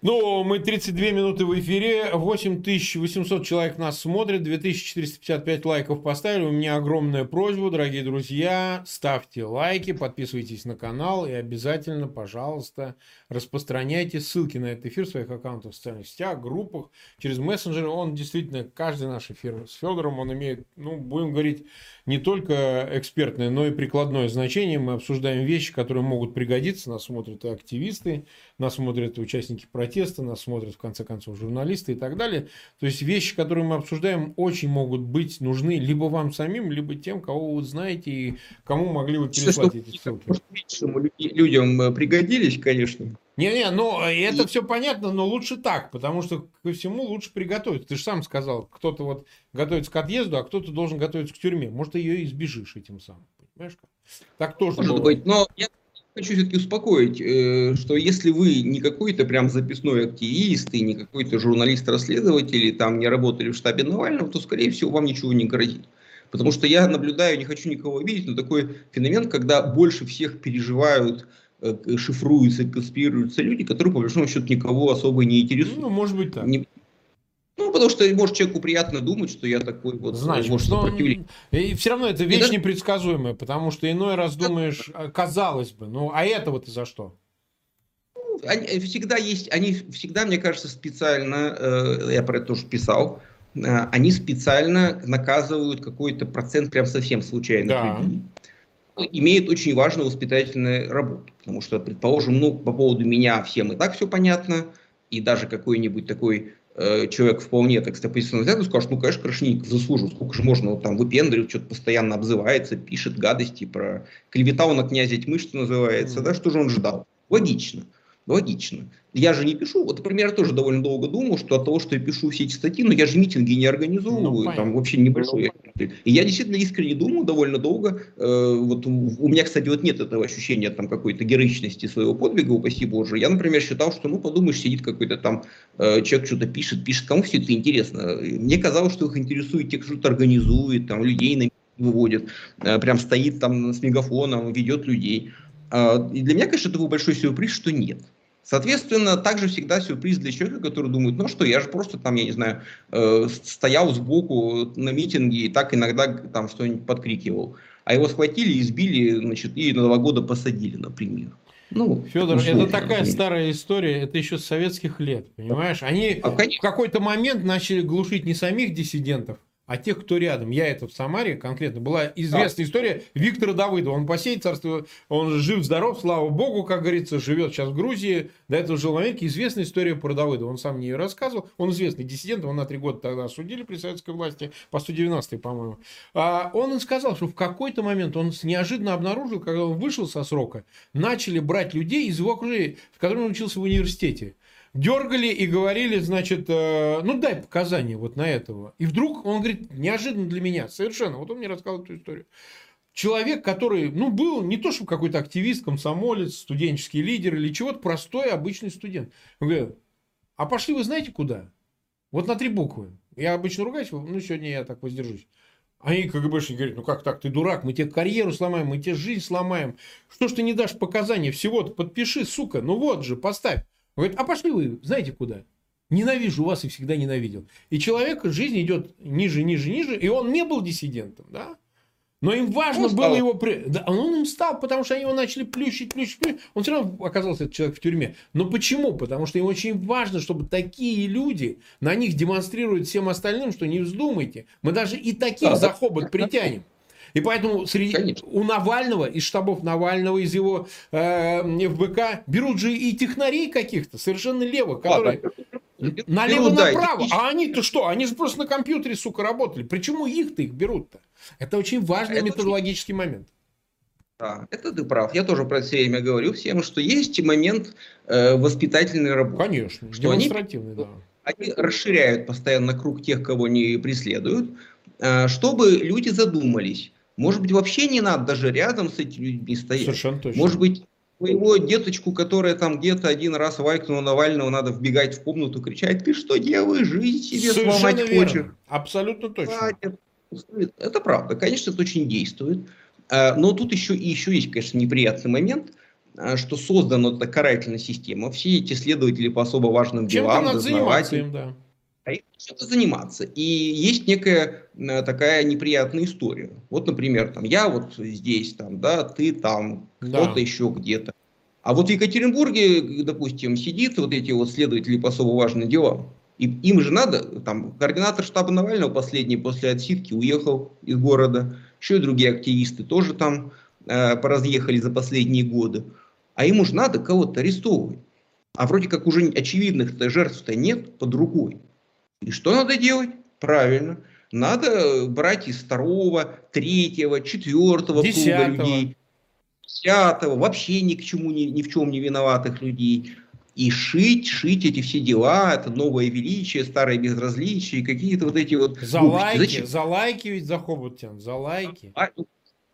ну, мы 32 минуты в эфире, 8800 человек нас смотрит, 2455 лайков поставили. У меня огромная просьба, дорогие друзья, ставьте лайки, подписывайтесь на канал и обязательно, пожалуйста, распространяйте ссылки на этот эфир в своих аккаунтах в социальных сетях, группах, через мессенджеры. Он действительно, каждый наш эфир с Федором, он имеет, ну, будем говорить, не только экспертное, но и прикладное значение. Мы обсуждаем вещи, которые могут пригодиться. Нас смотрят и активисты, нас смотрят участники протеста, нас смотрят, в конце концов, журналисты и так далее. То есть вещи, которые мы обсуждаем, очень могут быть нужны либо вам самим, либо тем, кого вы знаете и кому могли бы переслать эти ссылки. Может, людям э, пригодились, конечно. Не-не, ну это и... все понятно, но лучше так, потому что ко всему лучше приготовиться. Ты же сам сказал, кто-то вот готовится к отъезду, а кто-то должен готовиться к тюрьме. Может, ты ее избежишь этим самым. Понимаешь? Так тоже Может бывает. быть, но я хочу все-таки успокоить, э, что если вы не какой-то прям записной активист и не какой-то журналист-расследователь, и там не работали в штабе Навального, то, скорее всего, вам ничего не грозит. Потому что я наблюдаю, не хочу никого видеть, но такой феномен, когда больше всех переживают Э, шифруются, конспирируются люди, которые, по большому счету, никого особо не интересуют. Ну, может быть так. Не, ну, потому что, может, человеку приятно думать, что я такой вот... Значит, может, но... И все равно это вещь непредсказуемая, потому что иной раз думаешь, а, казалось бы, ну, а этого-то за что? Ну, они, всегда есть, они всегда, мне кажется, специально, э, я про это тоже писал, э, они специально наказывают какой-то процент прям совсем случайных да. людей имеет очень важную воспитательную работу. Потому что, предположим, ну, по поводу меня всем и так все понятно, и даже какой-нибудь такой э, человек вполне, так сказать, оппозиционный взгляд, скажет, ну, конечно, Крашенинников заслужил, сколько же можно, вот, там, выпендривать, что-то постоянно обзывается, пишет гадости про клеветал на князя тьмы, что называется, да, что же он ждал? Логично. Логично. Я же не пишу, вот, например, я тоже довольно долго думал, что от того, что я пишу все эти статьи, но я же митинги не организовываю, ну, там вообще небольшой. И я действительно искренне думал довольно долго, э, вот у меня, кстати, вот нет этого ощущения там какой-то героичности своего подвига, упаси Боже. Я, например, считал, что, ну, подумаешь, сидит какой-то там э, человек, что-то пишет, пишет, кому все это интересно. Мне казалось, что их интересует те, кто что-то организует, там, людей на выводит, э, прям стоит там с мегафоном, ведет людей. Э, и для меня, конечно, это был большой сюрприз, что нет. Соответственно, также всегда сюрприз для человека, который думает, ну что, я же просто там, я не знаю, э, стоял сбоку на митинге и так иногда там что-нибудь подкрикивал. а его схватили, избили, значит, и на два года посадили, например. Ну, Федор, это такая старая история, это еще с советских лет, понимаешь? Они а, в какой-то момент начали глушить не самих диссидентов, а тех, кто рядом. Я это в Самаре конкретно. Была известная а. история Виктора Давыдова. Он по сей царству, он жив-здоров, слава богу, как говорится, живет сейчас в Грузии. До этого жил в Америке. Известная история про Давыдова. Он сам мне ее рассказывал. Он известный диссидент, он на три года тогда осудили при советской власти, по 190 по-моему. А он сказал, что в какой-то момент он неожиданно обнаружил, когда он вышел со срока, начали брать людей из его окружения, в котором он учился в университете дергали и говорили, значит, э, ну дай показания вот на этого. И вдруг он говорит, неожиданно для меня, совершенно, вот он мне рассказал эту историю. Человек, который, ну, был не то, что какой-то активист, комсомолец, студенческий лидер или чего-то, простой, обычный студент. Он говорит, а пошли вы знаете куда? Вот на три буквы. Я обычно ругаюсь, ну, сегодня я так воздержусь. Они КГБшники говорят, ну как так, ты дурак, мы тебе карьеру сломаем, мы тебе жизнь сломаем. Что ж ты не дашь показания всего-то, подпиши, сука, ну вот же, поставь. Говорит, а пошли вы, знаете куда? Ненавижу вас и всегда ненавидел. И человек, жизнь идет ниже, ниже, ниже, и он не был диссидентом, да? Но им важно он было стал. его... Да, он им стал, потому что они его начали плющить, плющить, плющить. Он все равно оказался этот человек в тюрьме. Но почему? Потому что им очень важно, чтобы такие люди на них демонстрируют всем остальным, что не вздумайте. Мы даже и таких да, за хобот притянем. И поэтому среди, у Навального, из штабов Навального, из его э, ФБК берут же и технарей каких-то, совершенно левых, которые... Налево-направо. А они-то что? Они же просто на компьютере, сука, работали. Почему их-то их берут-то? Это очень важный это методологический очень... момент. Да, это ты прав. Я тоже про это все время говорю всем, что есть момент э, воспитательной работы. Конечно, что демонстративный, они, да. Они расширяют постоянно круг тех, кого они преследуют, э, чтобы люди задумались, может быть, вообще не надо даже рядом с этими людьми стоять. Совершенно точно. Может быть, твоего деточку, которая там где-то один раз вайкнула Навального, надо вбегать в комнату, кричать, ты что делаешь, жизнь себе Совершенно сломать верно. хочешь. Абсолютно точно. Это правда, конечно, это очень действует. А, но тут еще, и еще есть, конечно, неприятный момент, а, что создана эта карательная система. Все эти следователи по особо важным Чем делам, дознаватели, им, да а их чем-то заниматься. И есть некая э, такая неприятная история. Вот, например, там, я вот здесь, там, да, ты там, кто-то да. еще где-то. А вот в Екатеринбурге, допустим, сидит вот эти вот следователи по особо важным делам. И им же надо, там, координатор штаба Навального последний после отсидки уехал из города. Еще и другие активисты тоже там э, поразъехали за последние годы. А им уже надо кого-то арестовывать. А вроде как уже очевидных-то жертв-то нет под рукой. И что надо делать? Правильно. Надо брать из второго, третьего, четвертого круга людей, десятого, вообще ни к чему, ни, ни в чем не виноватых людей. И шить, шить эти все дела, это новое величие, старое безразличие, какие-то вот эти вот... За лайки, Зачем? за лайки ведь за хобот за лайки. А,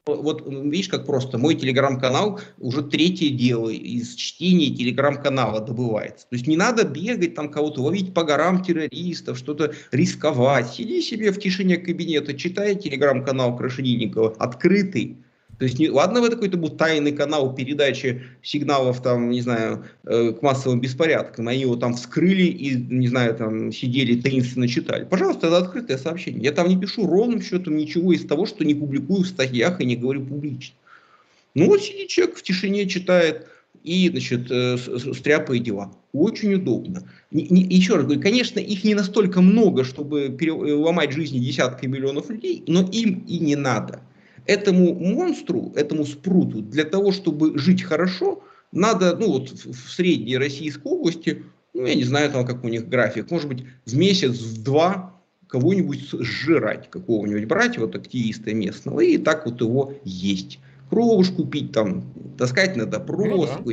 вот видишь, как просто. Мой телеграм-канал уже третье дело из чтения телеграм-канала добывается. То есть не надо бегать там кого-то, ловить по горам террористов, что-то рисковать. Сиди себе в тишине кабинета, читай телеграм-канал Крашенинникова, открытый. То есть, не, ладно, это какой-то был тайный канал передачи сигналов, там, не знаю, э, к массовым беспорядкам, они его там вскрыли и, не знаю, там, сидели, таинственно читали. Пожалуйста, это открытое сообщение. Я там не пишу ровным счетом ничего из того, что не публикую в статьях и не говорю публично. Ну, вот сидит человек в тишине, читает и, значит, э, стряпает дела. Очень удобно. Не, не, еще раз говорю, конечно, их не настолько много, чтобы переломать жизни десятка миллионов людей, но им и не надо. Этому монстру, этому спруту, для того, чтобы жить хорошо, надо, ну вот в средней Российской области, ну я не знаю там, как у них график, может быть в месяц, в два кого-нибудь сжирать, какого-нибудь брать, вот активиста местного, и так вот его есть. Кровушку пить, там, таскать на допрос, ну, да.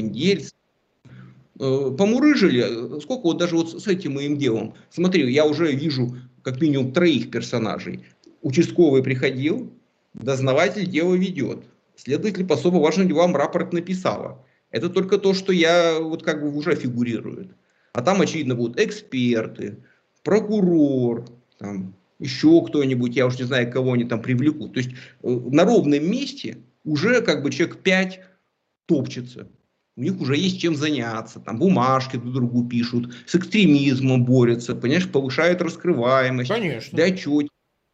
э, Помурыжили, сколько вот даже вот с этим моим делом. Смотри, я уже вижу как минимум троих персонажей. Участковый приходил, Дознаватель дело ведет. Следователь по особо важным делам рапорт написала. Это только то, что я вот как бы уже фигурирует. А там, очевидно, будут эксперты, прокурор, там, еще кто-нибудь, я уж не знаю, кого они там привлекут. То есть э, на ровном месте уже как бы человек 5 топчется. У них уже есть чем заняться, там бумажки друг другу пишут, с экстремизмом борются, понимаешь, повышают раскрываемость. Конечно. Для отчет.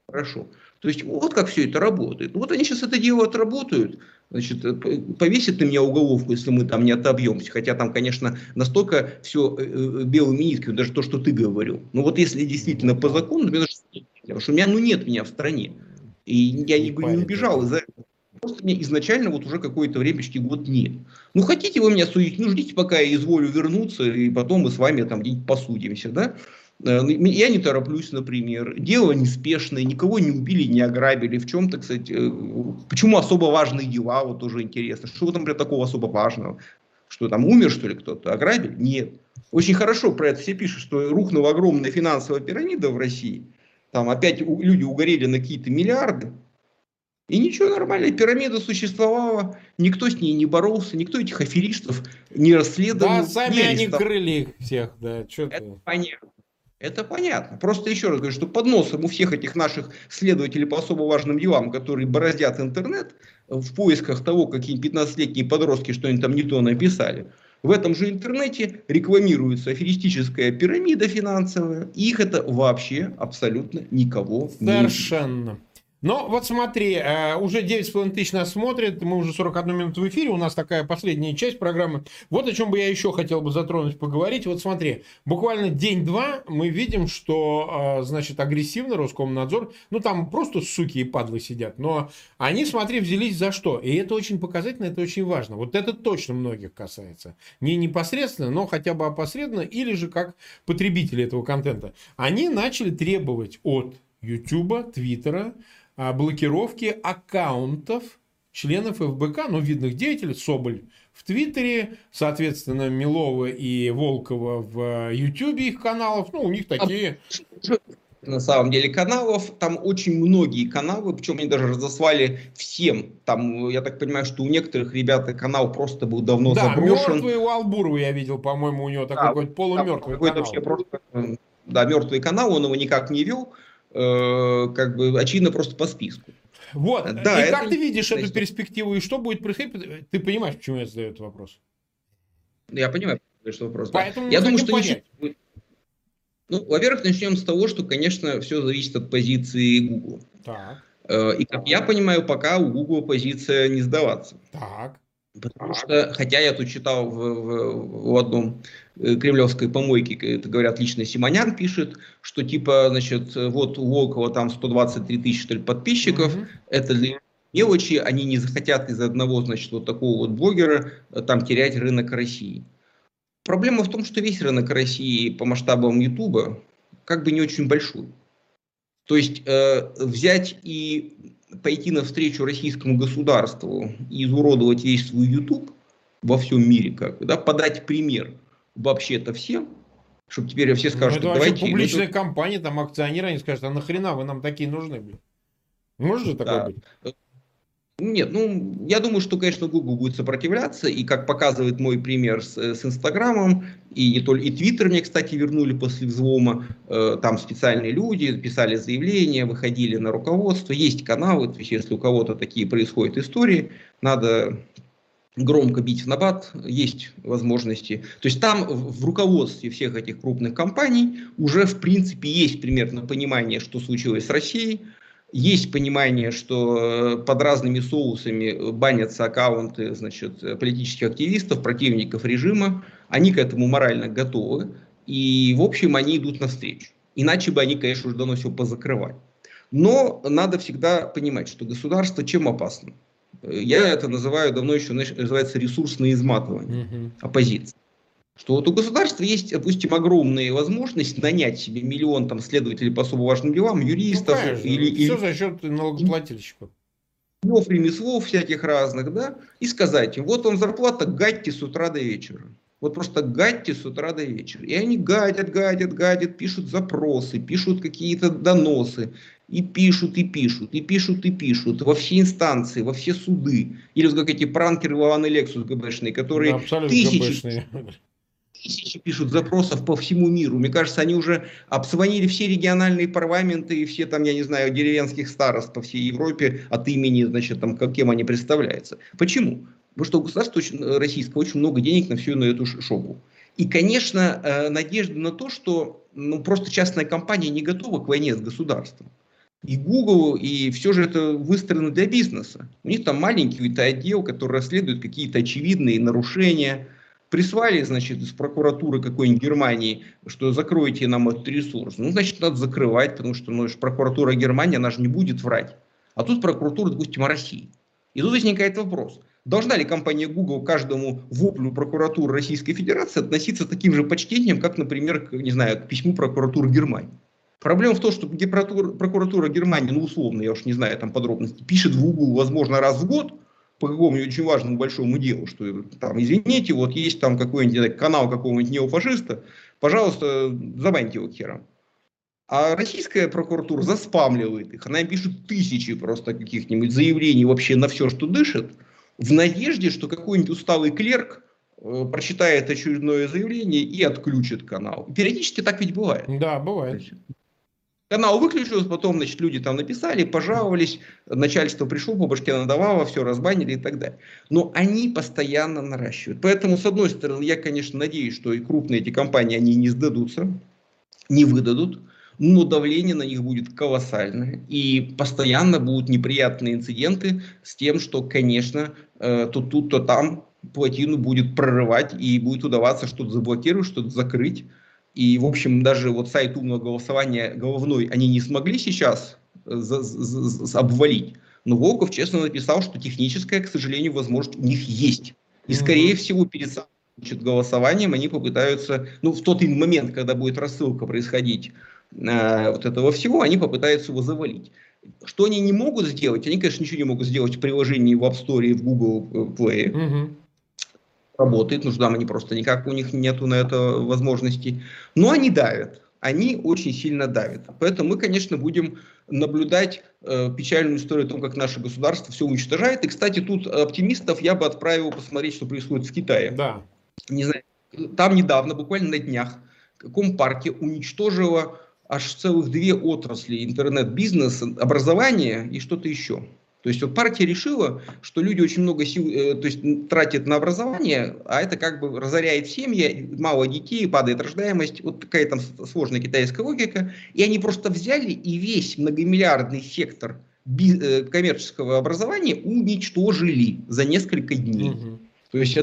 Хорошо. То есть вот как все это работает. Вот они сейчас это дело отработают, значит, э, повесят на меня уголовку, если мы там не отобьемся. Хотя там, конечно, настолько все э, э, белыми нитками, даже то, что ты говорил. Но вот если действительно по закону, даже потому что у меня ну нет меня в стране. И я не, не убежал из-за этого. Просто мне изначально вот уже какое-то времечки год нет. Ну, хотите вы меня судить, ну, ждите, пока я изволю вернуться, и потом мы с вами там где-нибудь посудимся, да? Э, ну, я не тороплюсь, например. Дело неспешное, никого не убили, не ограбили. В чем-то, кстати, э, почему особо важные дела, вот тоже интересно. Что там, например, такого особо важного? Что там умер, что ли, кто-то? Ограбили? Нет. Очень хорошо про это все пишут, что рухнула огромная финансовая пирамида в России. Там опять люди угорели на какие-то миллиарды. И ничего, нормально, пирамида существовала, никто с ней не боролся, никто этих аферистов не расследовал. Да, сами не они крыли их всех, да, что Это понятно. Это понятно. Просто еще раз говорю, что под носом у всех этих наших следователей по особо важным делам, которые бороздят интернет в поисках того, какие 15-летние подростки что-нибудь там не то написали, в этом же интернете рекламируется аферистическая пирамида финансовая, и их это вообще абсолютно никого Совершенно. не Совершенно. Но вот смотри, э, уже 9,5 тысяч нас смотрят, мы уже 41 минуту в эфире, у нас такая последняя часть программы. Вот о чем бы я еще хотел бы затронуть, поговорить. Вот смотри, буквально день-два мы видим, что, э, значит, агрессивно Роскомнадзор, ну там просто суки и падлы сидят, но они, смотри, взялись за что? И это очень показательно, это очень важно. Вот это точно многих касается. Не непосредственно, но хотя бы опосредованно, или же как потребители этого контента. Они начали требовать от YouTube, Твиттера, блокировки аккаунтов членов ФБК, ну, видных деятелей, Соболь в Твиттере, соответственно, Милова и Волкова в Ютубе их каналов, ну, у них такие... На самом деле каналов, там очень многие каналы, причем они даже разослали всем. Там, я так понимаю, что у некоторых ребят канал просто был давно да, заброшен. мертвый у Албурова я видел, по-моему, у него такой да, какой-то полумертвый какой канал. Вообще просто, да, мертвый канал, он его никак не вел. Э, как бы очевидно просто по списку. Вот. Да, и это... как ты видишь эту перспективу и что будет происходить? Ты понимаешь, почему я задаю этот вопрос? Я понимаю, что вопрос. Поэтому да. Я думаю, что понять. Ну, во-первых, начнем с того, что, конечно, все зависит от позиции Google. Так. Э, и как я понимаю, пока у Google позиция не сдаваться. Так. Потому что, хотя я тут читал в, в, в одном э, кремлевской помойке, это говорят лично Симонян пишет, что типа, значит, вот у Волкова там 123 тысячи что ли, подписчиков, угу. это для мелочи, они не захотят из одного, значит, вот такого вот блогера э, там терять рынок России. Проблема в том, что весь рынок России по масштабам Ютуба как бы не очень большой. То есть э, взять и пойти навстречу российскому государству и изуродовать весь свой YouTube во всем мире, как да, подать пример вообще-то всем, чтобы теперь все скажут, ну, это давайте... публичная это... компания, там акционеры, они скажут, а нахрена вы нам такие нужны, блин? Может же такое да. быть? Нет, ну, я думаю, что, конечно, Google будет сопротивляться, и как показывает мой пример с, с Инстаграмом, и не только, и Твиттер мне, кстати, вернули после взлома, э, там специальные люди писали заявления, выходили на руководство, есть каналы, то есть если у кого-то такие происходят истории, надо громко бить в набат, есть возможности. То есть там в руководстве всех этих крупных компаний уже в принципе есть примерно понимание, что случилось с Россией, есть понимание, что э, под разными соусами банятся аккаунты значит, политических активистов, противников режима. Они к этому морально готовы. И, в общем, они идут навстречу. Иначе бы они, конечно, уже давно все позакрывали. Но надо всегда понимать, что государство чем опасно. Я это называю, давно еще называется ресурсное изматывание оппозиции что вот у государства есть, допустим, огромные возможности нанять себе миллион там следователей по особо важным делам, юристов ну, или... Все или... за счет налогоплательщиков. Ремеслов всяких разных, да, и сказать им, вот вам зарплата, гадьте с утра до вечера. Вот просто гадьте с утра до вечера. И они гадят, гадят, гадят, пишут запросы, пишут какие-то доносы, и пишут, и пишут, и пишут, и пишут во все инстанции, во все суды. Или вот как эти пранкеры Вован и Лексус ГБшные, которые да, тысячи, тысячи пишут запросов по всему миру. Мне кажется, они уже обзвонили все региональные парламенты и все там, я не знаю, деревенских старост по всей Европе от имени, значит, там, кем они представляются. Почему? Потому что у государства очень, э, российского очень много денег на всю на эту шобу. И, конечно, э, надежда на то, что ну, просто частная компания не готова к войне с государством. И Google, и все же это выстроено для бизнеса. У них там маленький отдел, который расследует какие-то очевидные нарушения. Прислали, значит, из прокуратуры какой-нибудь Германии, что закройте нам этот ресурс. Ну, значит, надо закрывать, потому что ну, прокуратура Германии, она же не будет врать. А тут прокуратура, допустим, России. И тут возникает вопрос. Должна ли компания Google каждому воплю прокуратуры Российской Федерации относиться таким же почтением, как, например, к, не знаю, к письму прокуратуры Германии? Проблема в том, что прокуратура, Германии, ну условно, я уж не знаю там подробности, пишет в Google, возможно, раз в год по какому-нибудь очень важному большому делу, что там, извините, вот есть там какой-нибудь канал какого-нибудь неофашиста, пожалуйста, забаньте его хером. А российская прокуратура заспамливает их, она им пишет тысячи просто каких-нибудь заявлений вообще на все, что дышит, в надежде, что какой-нибудь усталый клерк э, прочитает очередное заявление и отключит канал. Периодически так ведь бывает. Да, бывает. Канал выключился, потом, значит, люди там написали, пожаловались, начальство пришло, по башке надавало, все разбанили и так далее. Но они постоянно наращивают. Поэтому, с одной стороны, я, конечно, надеюсь, что и крупные эти компании, они не сдадутся, не выдадут, но давление на них будет колоссальное. И постоянно будут неприятные инциденты с тем, что, конечно, э, то тут, то там плотину будет прорывать и будет удаваться что-то заблокировать, что-то закрыть. И, в общем, даже вот сайт умного голосования головной они не смогли сейчас э, обвалить. Но Волков честно написал, что техническая, к сожалению, возможность у них есть. И, скорее всего, перед значит, голосованием они попытаются, ну, в тот момент, когда будет рассылка происходить э, вот этого всего, они попытаются его завалить. Что они не могут сделать? Они, конечно, ничего не могут сделать в приложении в App Store и в Google э, Play. Угу работает, ну там они просто никак, у них нету на это возможности, но они давят, они очень сильно давят. Поэтому мы, конечно, будем наблюдать э, печальную историю о том, как наше государство все уничтожает. И, кстати, тут оптимистов я бы отправил посмотреть, что происходит в Китае. Да. Не знаю, там недавно, буквально на днях, Компартия уничтожила аж целых две отрасли интернет-бизнеса, образование и что-то еще. То есть вот партия решила, что люди очень много сил э, то есть, тратят на образование, а это как бы разоряет семьи, мало детей, падает рождаемость. Вот такая там сложная китайская логика. И они просто взяли и весь многомиллиардный сектор э, коммерческого образования уничтожили за несколько дней. Угу. То есть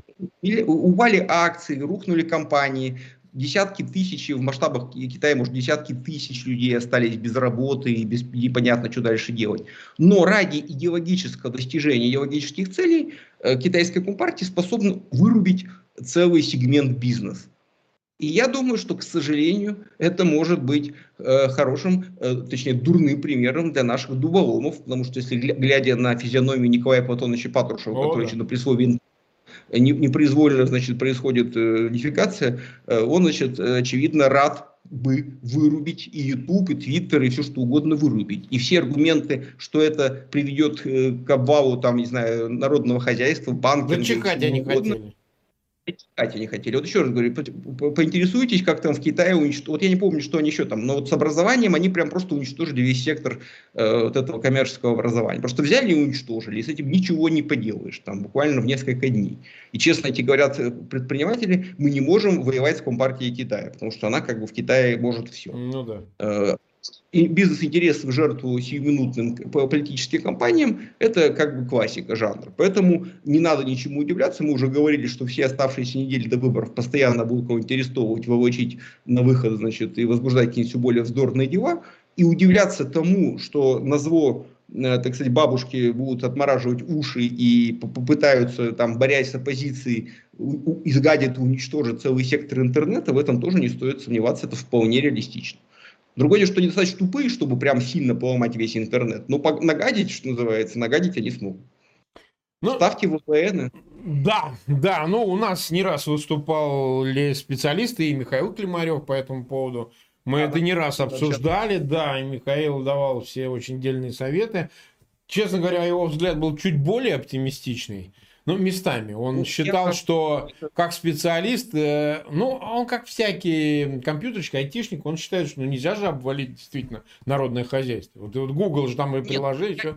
упали акции, рухнули компании, десятки тысяч, в масштабах Китая, может, десятки тысяч людей остались без работы и без, непонятно, что дальше делать. Но ради идеологического достижения идеологических целей э, китайская компартия способна вырубить целый сегмент бизнеса. И я думаю, что, к сожалению, это может быть э, хорошим, э, точнее, дурным примером для наших дуболомов, потому что если глядя на физиономию Николая Платоновича Патрушева, О, который да. на присловии непроизвольно, значит, происходит э, унификация, э, он, значит, очевидно, рад бы вырубить и YouTube, и Twitter, и все что угодно вырубить. И все аргументы, что это приведет э, к обвалу, там, не знаю, народного хозяйства, банкинга... Зачекать они угодно, хотели. Читать они хотели. Вот еще раз говорю, по поинтересуйтесь, как там в Китае уничтожили. Вот я не помню, что они еще там, но вот с образованием они прям просто уничтожили весь сектор э, вот этого коммерческого образования. Просто взяли и уничтожили, и с этим ничего не поделаешь, там буквально в несколько дней. И честно эти говорят э, предприниматели, мы не можем воевать с Компартией Китая, потому что она как бы в Китае может все. Ну да. Э, и бизнес-интерес в жертву сиюминутным политическим кампаниям – это как бы классика жанра. Поэтому не надо ничему удивляться. Мы уже говорили, что все оставшиеся недели до выборов постоянно будут кого-нибудь арестовывать, вовлечить на выход значит, и возбуждать какие-нибудь все более вздорные дела. И удивляться тому, что на зло э, так сказать, бабушки будут отмораживать уши и попытаются, там, борясь с оппозицией, изгадить, уничтожить целый сектор интернета, в этом тоже не стоит сомневаться, это вполне реалистично. Другое дело, что они достаточно тупые, чтобы прям сильно поломать весь интернет. Но нагадить, что называется, нагадить они смогут. Ну, Ставьте VPN. Да, да, ну у нас не раз выступали специалисты, и Михаил Климарев по этому поводу. Мы да, это не раз обсуждали, да, и Михаил давал все очень дельные советы. Честно говоря, его взгляд был чуть более оптимистичный. Ну, местами. Он ну, считал, как... что как специалист, э, ну, он как всякий компьютерщик, айтишник, он считает, что ну, нельзя же обвалить действительно народное хозяйство. Вот, вот Google же там и приложили. Все.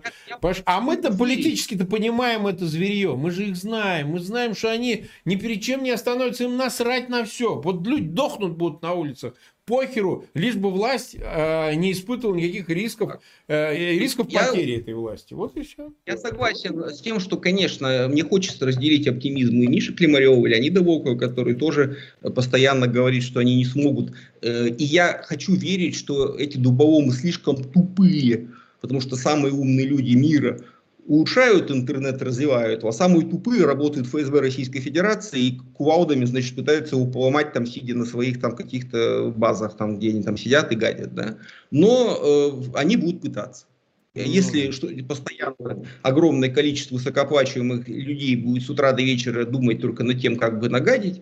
А мы-то политически-то понимаем это зверье. Мы же их знаем. Мы знаем, что они ни перед чем не остановятся. Им насрать на все. Вот люди дохнут будут на улицах похеру, лишь бы власть э, не испытывала никаких рисков, э, рисков я, потери этой власти. Вот и все. Я согласен с тем, что, конечно, мне хочется разделить оптимизм и Миши Климарева, и Леонида Волкова, который тоже постоянно говорит, что они не смогут. Э, и я хочу верить, что эти дуболомы слишком тупые, потому что самые умные люди мира – улучшают интернет, развивают, а самые тупые работают в ФСБ Российской Федерации и кувалдами, значит, пытаются его поломать, там, сидя на своих там каких-то базах, там, где они там сидят и гадят, да. Но э, они будут пытаться. Ну Если что, постоянно огромное количество высокооплачиваемых людей будет с утра до вечера думать только над тем, как бы нагадить,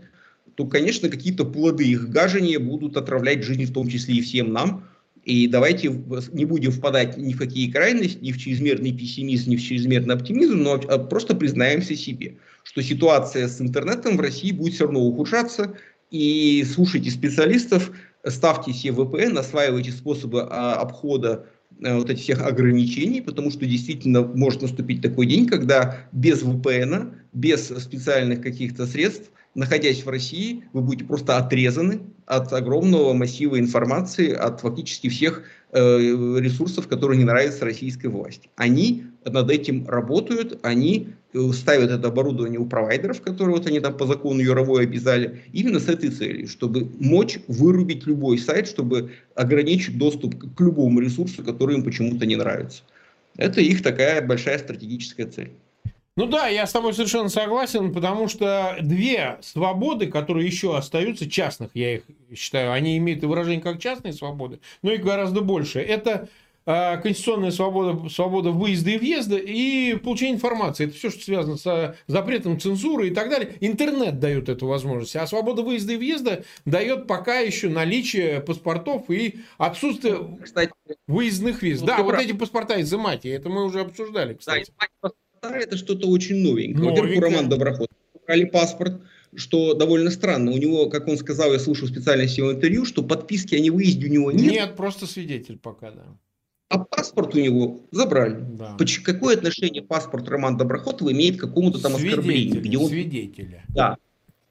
то, конечно, какие-то плоды их гажения будут отравлять жизнь, в том числе и всем нам, и давайте не будем впадать ни в какие крайности, ни в чрезмерный пессимизм, ни в чрезмерный оптимизм, но а просто признаемся себе, что ситуация с интернетом в России будет все равно ухудшаться. И слушайте специалистов, ставьте себе VPN, осваивайте способы а, обхода вот этих всех ограничений, потому что действительно может наступить такой день, когда без VPN, без специальных каких-то средств находясь в России, вы будете просто отрезаны от огромного массива информации, от фактически всех э, ресурсов, которые не нравятся российской власти. Они над этим работают, они э, ставят это оборудование у провайдеров, которые вот они там по закону Юровой обязали, именно с этой целью, чтобы мочь вырубить любой сайт, чтобы ограничить доступ к любому ресурсу, который им почему-то не нравится. Это их такая большая стратегическая цель. Ну да, я с тобой совершенно согласен, потому что две свободы, которые еще остаются, частных, я их считаю, они имеют выражение как частные свободы, но их гораздо больше. Это э, конституционная свобода, свобода выезда и въезда и получение информации. Это все, что связано с запретом цензуры и так далее. Интернет дает эту возможность. А свобода выезда и въезда дает пока еще наличие паспортов и отсутствие кстати, выездных виз. Ну, да, вот эти паспорта изымать, и это мы уже обсуждали, кстати. Да, это что-то очень новенькое. Во-первых, у Романа Доброход украли паспорт, что довольно странно. У него, как он сказал, я слушал специально его интервью, что подписки о невыезде у него нет. Нет, просто свидетель пока, да. А паспорт у него забрали. Да. Какое отношение паспорт Романа Доброхотова имеет к какому-то там оскорблению? Где он... Свидетеля. Да.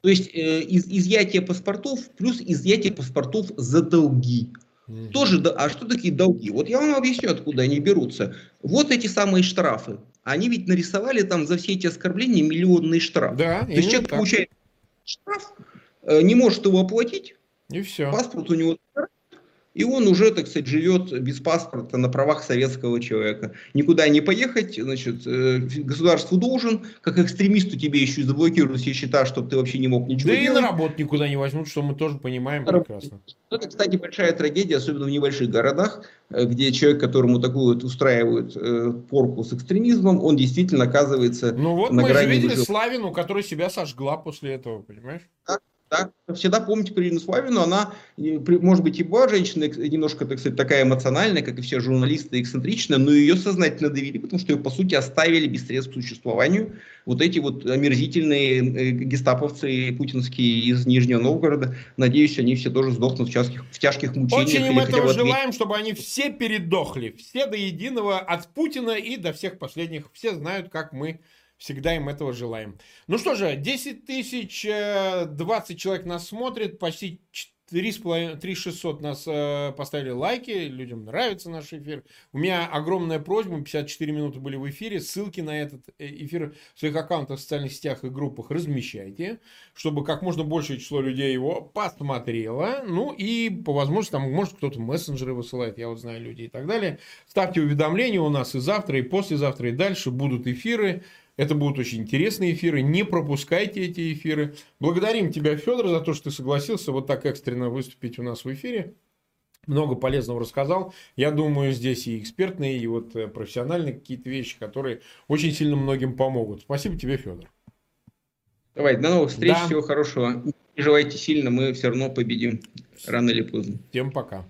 То есть э, из, изъятие паспортов плюс изъятие паспортов за долги. Угу. Тоже, а что такие долги? Вот я вам объясню, откуда они берутся. Вот эти самые штрафы. Они ведь нарисовали там за все эти оскорбления миллионный штраф. Да, То есть человек так. получает штраф, э, не может его оплатить, и все. паспорт у него и он уже, так сказать, живет без паспорта на правах советского человека. Никуда не поехать, значит, э, государству должен, как экстремисту тебе еще и заблокируют все счета, чтобы ты вообще не мог ничего да делать. Да и на работу никуда не возьмут, что мы тоже понимаем прекрасно. Это, кстати, большая трагедия, особенно в небольших городах, э, где человек, которому такую вот устраивают э, порку с экстремизмом, он действительно оказывается Ну вот на мы грани же видели выжил... Славину, которая себя сожгла после этого, понимаешь? Да? Всегда помните про Ирину Славину, она, может быть, и была женщина немножко, так сказать, такая эмоциональная, как и все журналисты, эксцентричная, но ее сознательно довели, потому что ее, по сути, оставили без средств к существованию. Вот эти вот омерзительные э, гестаповцы путинские из Нижнего Новгорода, надеюсь, они все тоже сдохнут в тяжких, в тяжких мучениях. Очень им этого желаем, чтобы они все передохли, все до единого, от Путина и до всех последних. Все знают, как мы Всегда им этого желаем. Ну что же, 10 тысяч 20 э, человек нас смотрит, почти 3600 нас э, поставили лайки, людям нравится наш эфир. У меня огромная просьба, 54 минуты были в эфире, ссылки на этот э, эфир в своих аккаунтах в социальных сетях и группах размещайте, чтобы как можно большее число людей его посмотрело. Ну и по возможности, там, может кто-то мессенджеры высылает, я вот знаю люди и так далее. Ставьте уведомления у нас и завтра, и послезавтра, и дальше будут эфиры. Это будут очень интересные эфиры. Не пропускайте эти эфиры. Благодарим тебя, Федор, за то, что ты согласился вот так экстренно выступить у нас в эфире. Много полезного рассказал. Я думаю, здесь и экспертные, и вот э, профессиональные какие-то вещи, которые очень сильно многим помогут. Спасибо тебе, Федор. Давай, до новых встреч, да. всего хорошего. Не переживайте сильно, мы все равно победим рано или поздно. Всем пока.